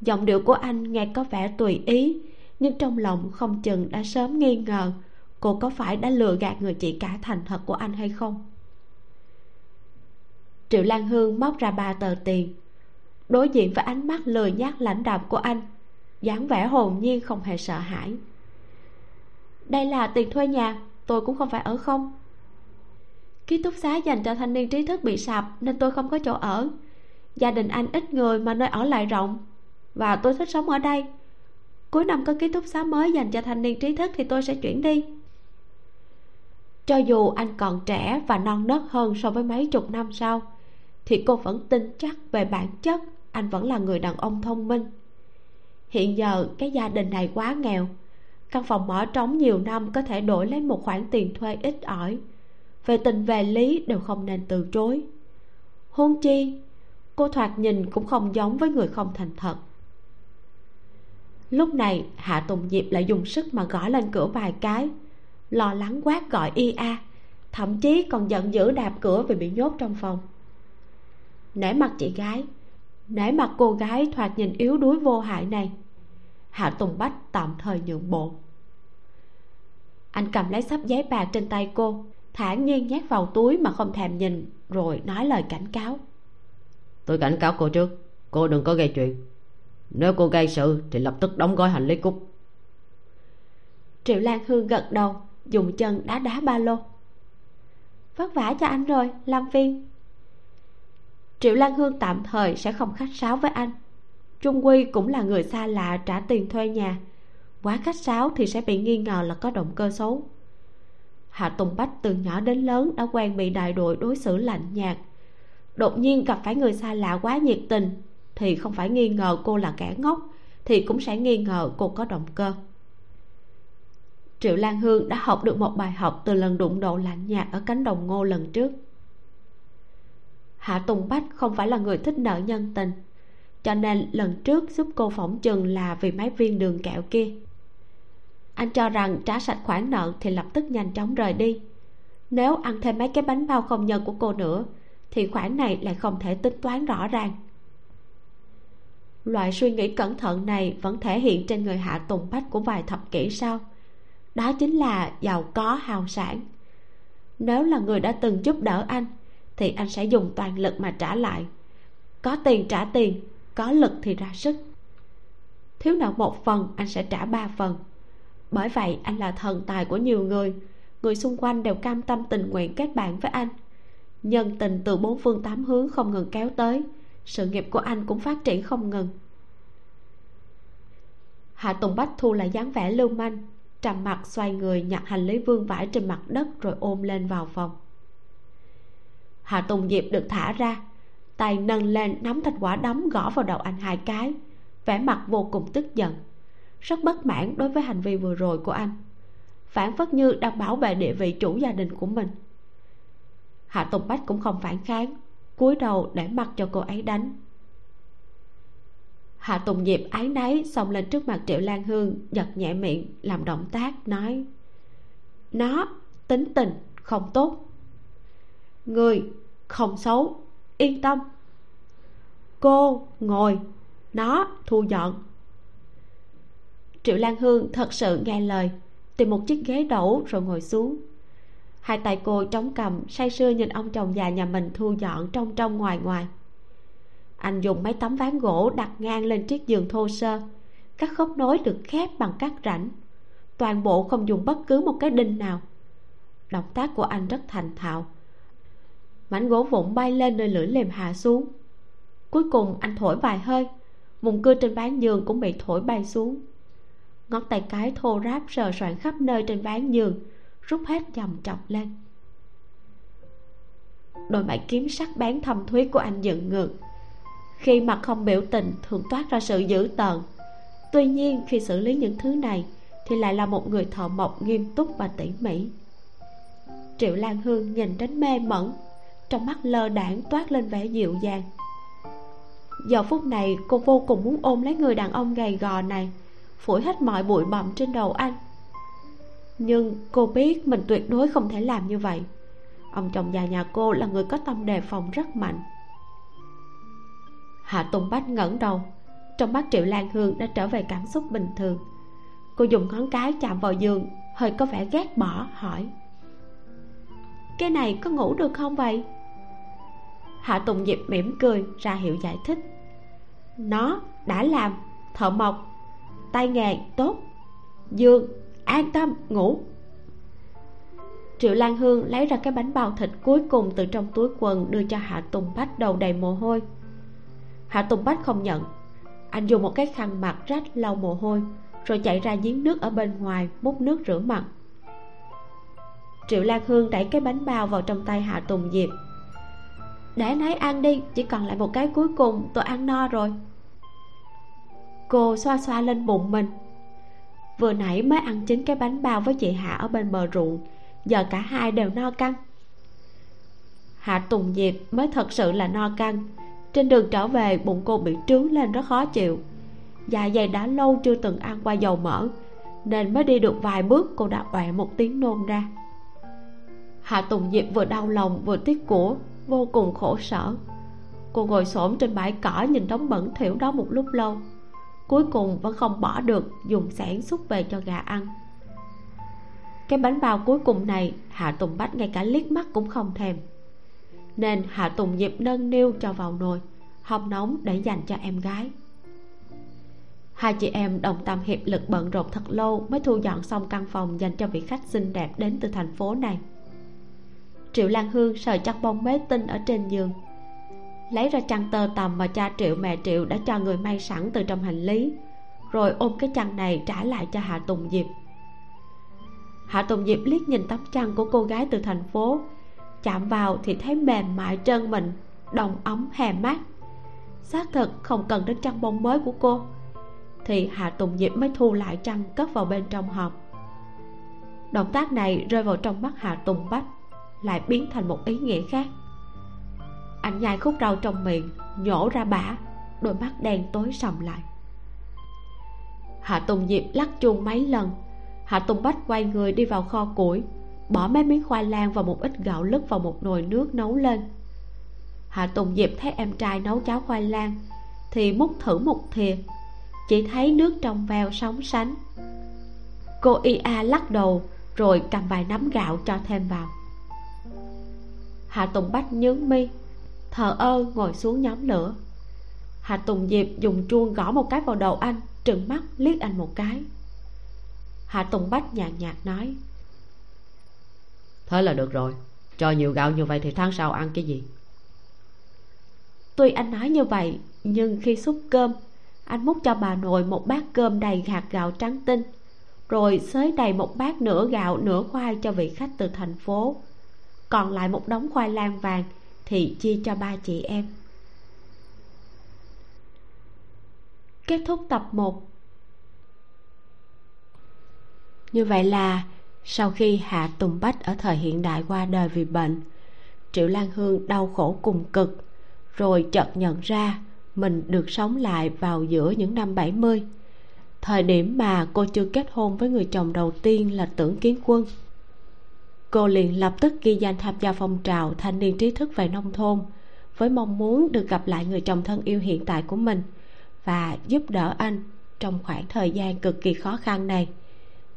Speaker 1: Giọng điệu của anh nghe có vẻ tùy ý nhưng trong lòng không chừng đã sớm nghi ngờ cô có phải đã lừa gạt người chị cả thành thật của anh hay không. Triệu lan hương móc ra ba tờ tiền, đối diện với ánh mắt lười nhác lãnh đạm của anh, dáng vẻ hồn nhiên không hề sợ hãi. Đây là tiền thuê nhà, tôi cũng không phải ở không. Ký túc xá dành cho thanh niên trí thức bị sập nên tôi không có chỗ ở. Gia đình anh ít người mà nơi ở lại rộng và tôi thích sống ở đây cuối năm có ký túc xá mới dành cho thanh niên trí thức thì tôi sẽ chuyển đi. Cho dù anh còn trẻ và non nớt hơn so với mấy chục năm sau, thì cô vẫn tin chắc về bản chất anh vẫn là người đàn ông thông minh. Hiện giờ cái gia đình này quá nghèo, căn phòng mở trống nhiều năm có thể đổi lấy một khoản tiền thuê ít ỏi. Về tình về lý đều không nên từ chối. Hôn chi, cô thoạt nhìn cũng không giống với người không thành thật lúc này, hạ tùng diệp lại dùng sức mà gõ lên cửa vài cái. Lo lắng quát gọi y a, thậm chí còn giận dữ đạp cửa vì bị nhốt trong phòng. Nể mặt chị gái, nể mặt cô gái thoạt nhìn yếu đuối vô hại này. Hạ tùng bách tạm thời nhượng bộ. Anh cầm lấy sắp giấy bạc trên tay cô thản nhiên nhét vào túi mà không thèm nhìn, rồi nói lời cảnh cáo.
Speaker 2: Tôi cảnh cáo cô trước, cô đừng có gây chuyện nếu cô gây sự thì lập tức đóng gói hành lý cút.
Speaker 1: Triệu lan hương gật đầu, dùng chân đá đá ba lô. Vất vả cho anh rồi, Lam viên. Triệu lan hương tạm thời sẽ không khách sáo với anh. Trung quy cũng là người xa lạ trả tiền thuê nhà. Quá khách sáo thì sẽ bị nghi ngờ là có động cơ xấu. Hạ tùng bách từ nhỏ đến lớn đã quen bị đại đội đối xử lạnh nhạt. Đột nhiên gặp phải người xa lạ quá nhiệt tình thì không phải nghi ngờ cô là kẻ ngốc, thì cũng sẽ nghi ngờ cô có động cơ. Triệu lan hương đã học được một bài học từ lần đụng độ lạnh nhạt ở cánh đồng ngô lần trước. Hạ tùng bách không phải là người thích nợ nhân tình, cho nên lần trước giúp cô phỏng chừng là vì mấy viên đường kẹo kia. Anh cho rằng trả sạch khoản nợ thì lập tức nhanh chóng rời đi. Nếu ăn thêm mấy cái bánh bao không nhân của cô nữa, thì khoản này lại không thể tính toán rõ ràng loại suy nghĩ cẩn thận này vẫn thể hiện trên người hạ tùng bách của vài thập kỷ sau. Đó chính là giàu có hào sản. Nếu là người đã từng giúp đỡ anh, thì anh sẽ dùng toàn lực mà trả lại. Có tiền trả tiền, có lực thì ra sức. Thiếu nợ một phần, anh sẽ trả ba phần. Bởi vậy, anh là thần tài của nhiều người. Người xung quanh đều cam tâm tình nguyện kết bạn với anh. Nhân tình từ bốn phương tám hướng không ngừng kéo tới sự nghiệp của anh cũng phát triển không ngừng. Hạ tùng bách thu lại dáng vẻ lưu manh, trầm mặt xoay người nhặt hành lý vương vãi trên mặt đất rồi ôm lên vào phòng. Hạ tùng diệp được thả ra, tay nâng lên nắm thành quả đấm gõ vào đầu anh hai cái, vẻ mặt vô cùng tức giận. Rất bất mãn đối với hành vi vừa rồi của anh, phản phất như đang bảo vệ địa vị chủ gia đình của mình. Hạ tùng bách cũng không phản kháng cúi đầu để mặc cho cô ấy đánh. Hạ tùng diệp ái náy xông lên trước mặt triệu lan hương, giật nhẹ miệng, làm động tác nói, nó, tính tình không tốt. Người không xấu, yên tâm. Cô ngồi, nó thu dọn. Triệu lan hương thật sự nghe lời, tìm một chiếc ghế đẩu rồi ngồi xuống hai tay cô trống cầm, say sưa nhìn ông chồng già nhà mình thu dọn trong trong ngoài ngoài. Anh dùng mấy tấm ván gỗ đặt ngang lên chiếc giường thô sơ. Các khớp nối được khép bằng các rãnh. Toàn bộ không dùng bất cứ một cái đinh nào. Động tác của anh rất thành thạo. Mảnh gỗ vụn bay lên nơi lưỡi lềm hạ xuống. Cuối cùng anh thổi vài hơi. Mùng cưa trên ván giường cũng bị thổi bay xuống. Ngón tay cái thô ráp sờ soạn khắp nơi trên ván giường rút hết dòng trọc lên. Đôi mày kiếm sắc bén thâm thúy của anh dựng ngược. Khi mặt không biểu tình, thường toát ra sự dữ tợn. Tuy nhiên, khi xử lý những thứ này, thì lại là một người thợ mộc nghiêm túc và tỉ mỉ. Triệu lan hương nhìn đến mê mẩn, trong mắt lơ đãng toát lên vẻ dịu dàng. Giờ phút này, cô vô cùng muốn ôm lấy người đàn ông gầy gò này, phủi hết mọi bụi bặm trên đầu anh nhưng cô biết mình tuyệt đối không thể làm như vậy. Ông chồng già nhà cô là người có tâm đề phòng rất mạnh. Hạ tùng bách ngẩng đầu, trong mắt triệu lan hương đã trở về cảm xúc bình thường. Cô dùng ngón cái chạm vào giường, hơi có vẻ ghét bỏ, hỏi. Cái này có ngủ được không vậy? Hạ tùng diệp mỉm cười, ra hiệu giải thích. Nó đã làm, thợ mộc, tay nghề tốt, dương an tâm, ngủ. Triệu lan hương lấy ra cái bánh bao thịt cuối cùng từ trong túi quần đưa cho hạ tùng bách đầu đầy mồ hôi. Hạ tùng bách không nhận. Anh dùng một cái khăn mặt rách lau mồ hôi, rồi chạy ra giếng nước ở bên ngoài, múc nước rửa mặt. Triệu lan hương đẩy cái bánh bao vào trong tay hạ tùng diệp. Để nấy ăn đi, chỉ còn lại một cái cuối cùng, tôi ăn no rồi. Cô xoa xoa lên bụng mình vừa nãy mới ăn chính cái bánh bao với chị hạ ở bên bờ ruộng. Giờ cả hai đều no căng. Hạ tùng diệp mới thật sự là no căng. Trên đường trở về, bụng cô bị trướng lên rất khó chịu. Dạ dày đã lâu chưa từng ăn qua dầu mỡ, nên mới đi được vài bước cô đã oẹ một tiếng nôn ra. Hạ tùng diệp vừa đau lòng, vừa tiếc của, vô cùng khổ sở. Cô ngồi xổm trên bãi cỏ nhìn đống bẩn thỉu đó một lúc lâu cuối cùng vẫn không bỏ được dùng sản xúc về cho gà ăn. Cái bánh bao cuối cùng này, hạ tùng bách ngay cả liếc mắt cũng không thèm. Nên hạ tùng nhịp nâng niu cho vào nồi hầm nóng để dành cho em gái. Hai chị em đồng tâm hiệp lực bận rộn thật lâu mới thu dọn xong căn phòng dành cho vị khách xinh đẹp đến từ thành phố này. Triệu lan hương sờ chắc bông mế tinh ở trên giường lấy ra chăn tơ tằm mà cha triệu mẹ triệu đã cho người may sẵn từ trong hành lý, rồi ôm cái chăn này trả lại cho hạ tùng diệp. Hạ tùng diệp liếc nhìn tấm chăn của cô gái từ thành phố, chạm vào thì thấy mềm mại trơn mình, đồng ấm hè mát. Xác thực không cần đến chăn bông mới của cô, thì hạ tùng diệp mới thu lại chăn cất vào bên trong hộp. Động tác này rơi vào trong mắt hạ tùng bách, lại biến thành một ý nghĩa khác anh nhai khúc rau trong miệng, nhổ ra bã đôi mắt đen tối sầm lại. Hạ tùng diệp lắc chuông mấy lần. Hạ tùng bách quay người đi vào kho củi, bỏ mấy miếng khoai lang và một ít gạo lứt vào một nồi nước nấu lên. Hạ tùng diệp thấy em trai nấu cháo khoai lang, thì múc thử một thìa. Chỉ thấy nước trong veo sóng sánh. Cô ia lắc đầu, rồi cầm vài nắm gạo cho thêm vào. Hạ tùng bách nhướng mi thờ ơ ngồi xuống nhóm lửa. Hạ tùng diệp dùng chuông gõ một cái vào đầu anh trừng mắt liếc anh một cái. Hạ tùng bách nhàn nhạt nói
Speaker 2: thế là được rồi cho nhiều gạo như vậy thì tháng sau ăn cái gì?
Speaker 1: Tuy anh nói như vậy nhưng khi xúc cơm anh múc cho bà nội một bát cơm đầy hạt gạo trắng tinh rồi xới đầy một bát nửa gạo nửa khoai cho vị khách từ thành phố. Còn lại một đống khoai lang vàng thì chia cho ba chị em. Kết thúc tập 1 như vậy là sau khi hạ tùng bách ở thời hiện đại qua đời vì bệnh, triệu lan hương đau khổ cùng cực, rồi chợt nhận ra mình được sống lại vào giữa những năm 70 Thời điểm mà cô chưa kết hôn với người chồng đầu tiên là tưởng kiến quân. Cô liền lập tức ghi danh tham gia phong trào thanh niên trí thức về nông thôn, Với mong muốn được gặp lại người chồng thân yêu hiện tại của mình Và giúp đỡ anh trong khoảng thời gian cực kỳ khó khăn này,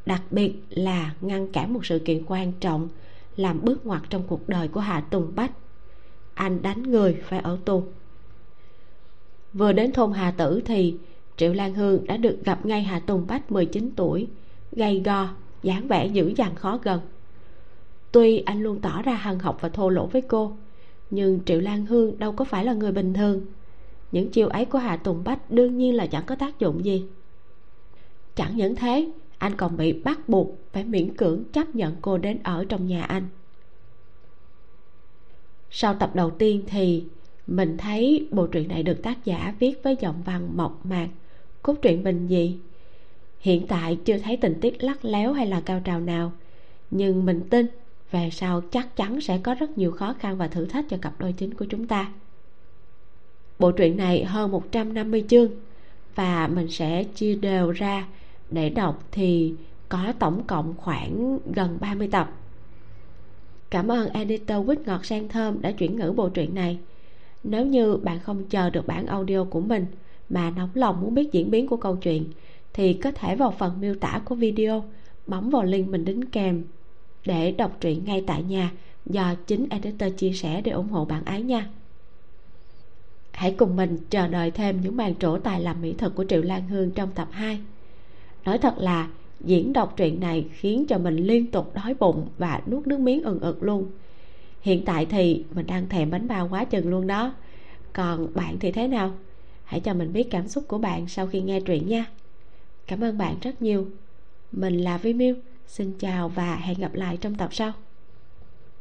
Speaker 1: Đặc biệt là ngăn cản một sự kiện quan trọng Làm bước ngoặt trong cuộc đời của Hạ Tùng Bách. Anh đánh người phải ở tù. Vừa đến thôn hà tử thì triệu lan hương đã được gặp ngay hạ tùng bách 19 tuổi gầy go, dáng vẻ dữ dằn khó gần tuy anh luôn tỏ ra hằng học và thô lỗ với cô, nhưng triệu lan hương đâu có phải là người bình thường. Những chiêu ấy của hà tùng bách đương nhiên là chẳng có tác dụng gì. Chẳng những thế, anh còn bị bắt buộc phải miễn cưỡng chấp nhận cô đến ở trong nhà anh. Sau tập đầu tiên thì mình thấy bộ truyện này được tác giả viết với giọng văn mộc mạc, cốt truyện bình dị. Hiện tại chưa thấy tình tiết lắc léo hay là cao trào nào, nhưng mình tin về sau chắc chắn sẽ có rất nhiều khó khăn và thử thách cho cặp đôi chính của chúng ta. Bộ truyện này hơn 150 chương và mình sẽ chia đều ra để đọc thì có tổng cộng khoảng gần 30 tập. Cảm ơn editor quýt ngọt sang thơm đã chuyển ngữ bộ truyện này. Nếu như bạn không chờ được bản audio của mình mà nóng lòng muốn biết diễn biến của câu chuyện, thì có thể vào phần miêu tả của video, bấm vào link mình đính kèm để đọc truyện ngay tại nhà do chính editor chia sẻ để ủng hộ bạn ấy nha. Hãy cùng mình chờ đợi thêm những màn trổ tài làm mỹ thuật của triệu lan hương trong tập 2 nói thật là, diễn đọc truyện này khiến cho mình liên tục đói bụng và nuốt nước miếng ừng ực luôn. Hiện tại thì mình đang thèm bánh bao quá chừng luôn đó. Còn bạn thì thế nào? Hãy cho mình biết cảm xúc của bạn sau khi nghe truyện nha. Cảm ơn bạn rất nhiều. Mình là vi miu xin chào và hẹn gặp lại trong tập sau.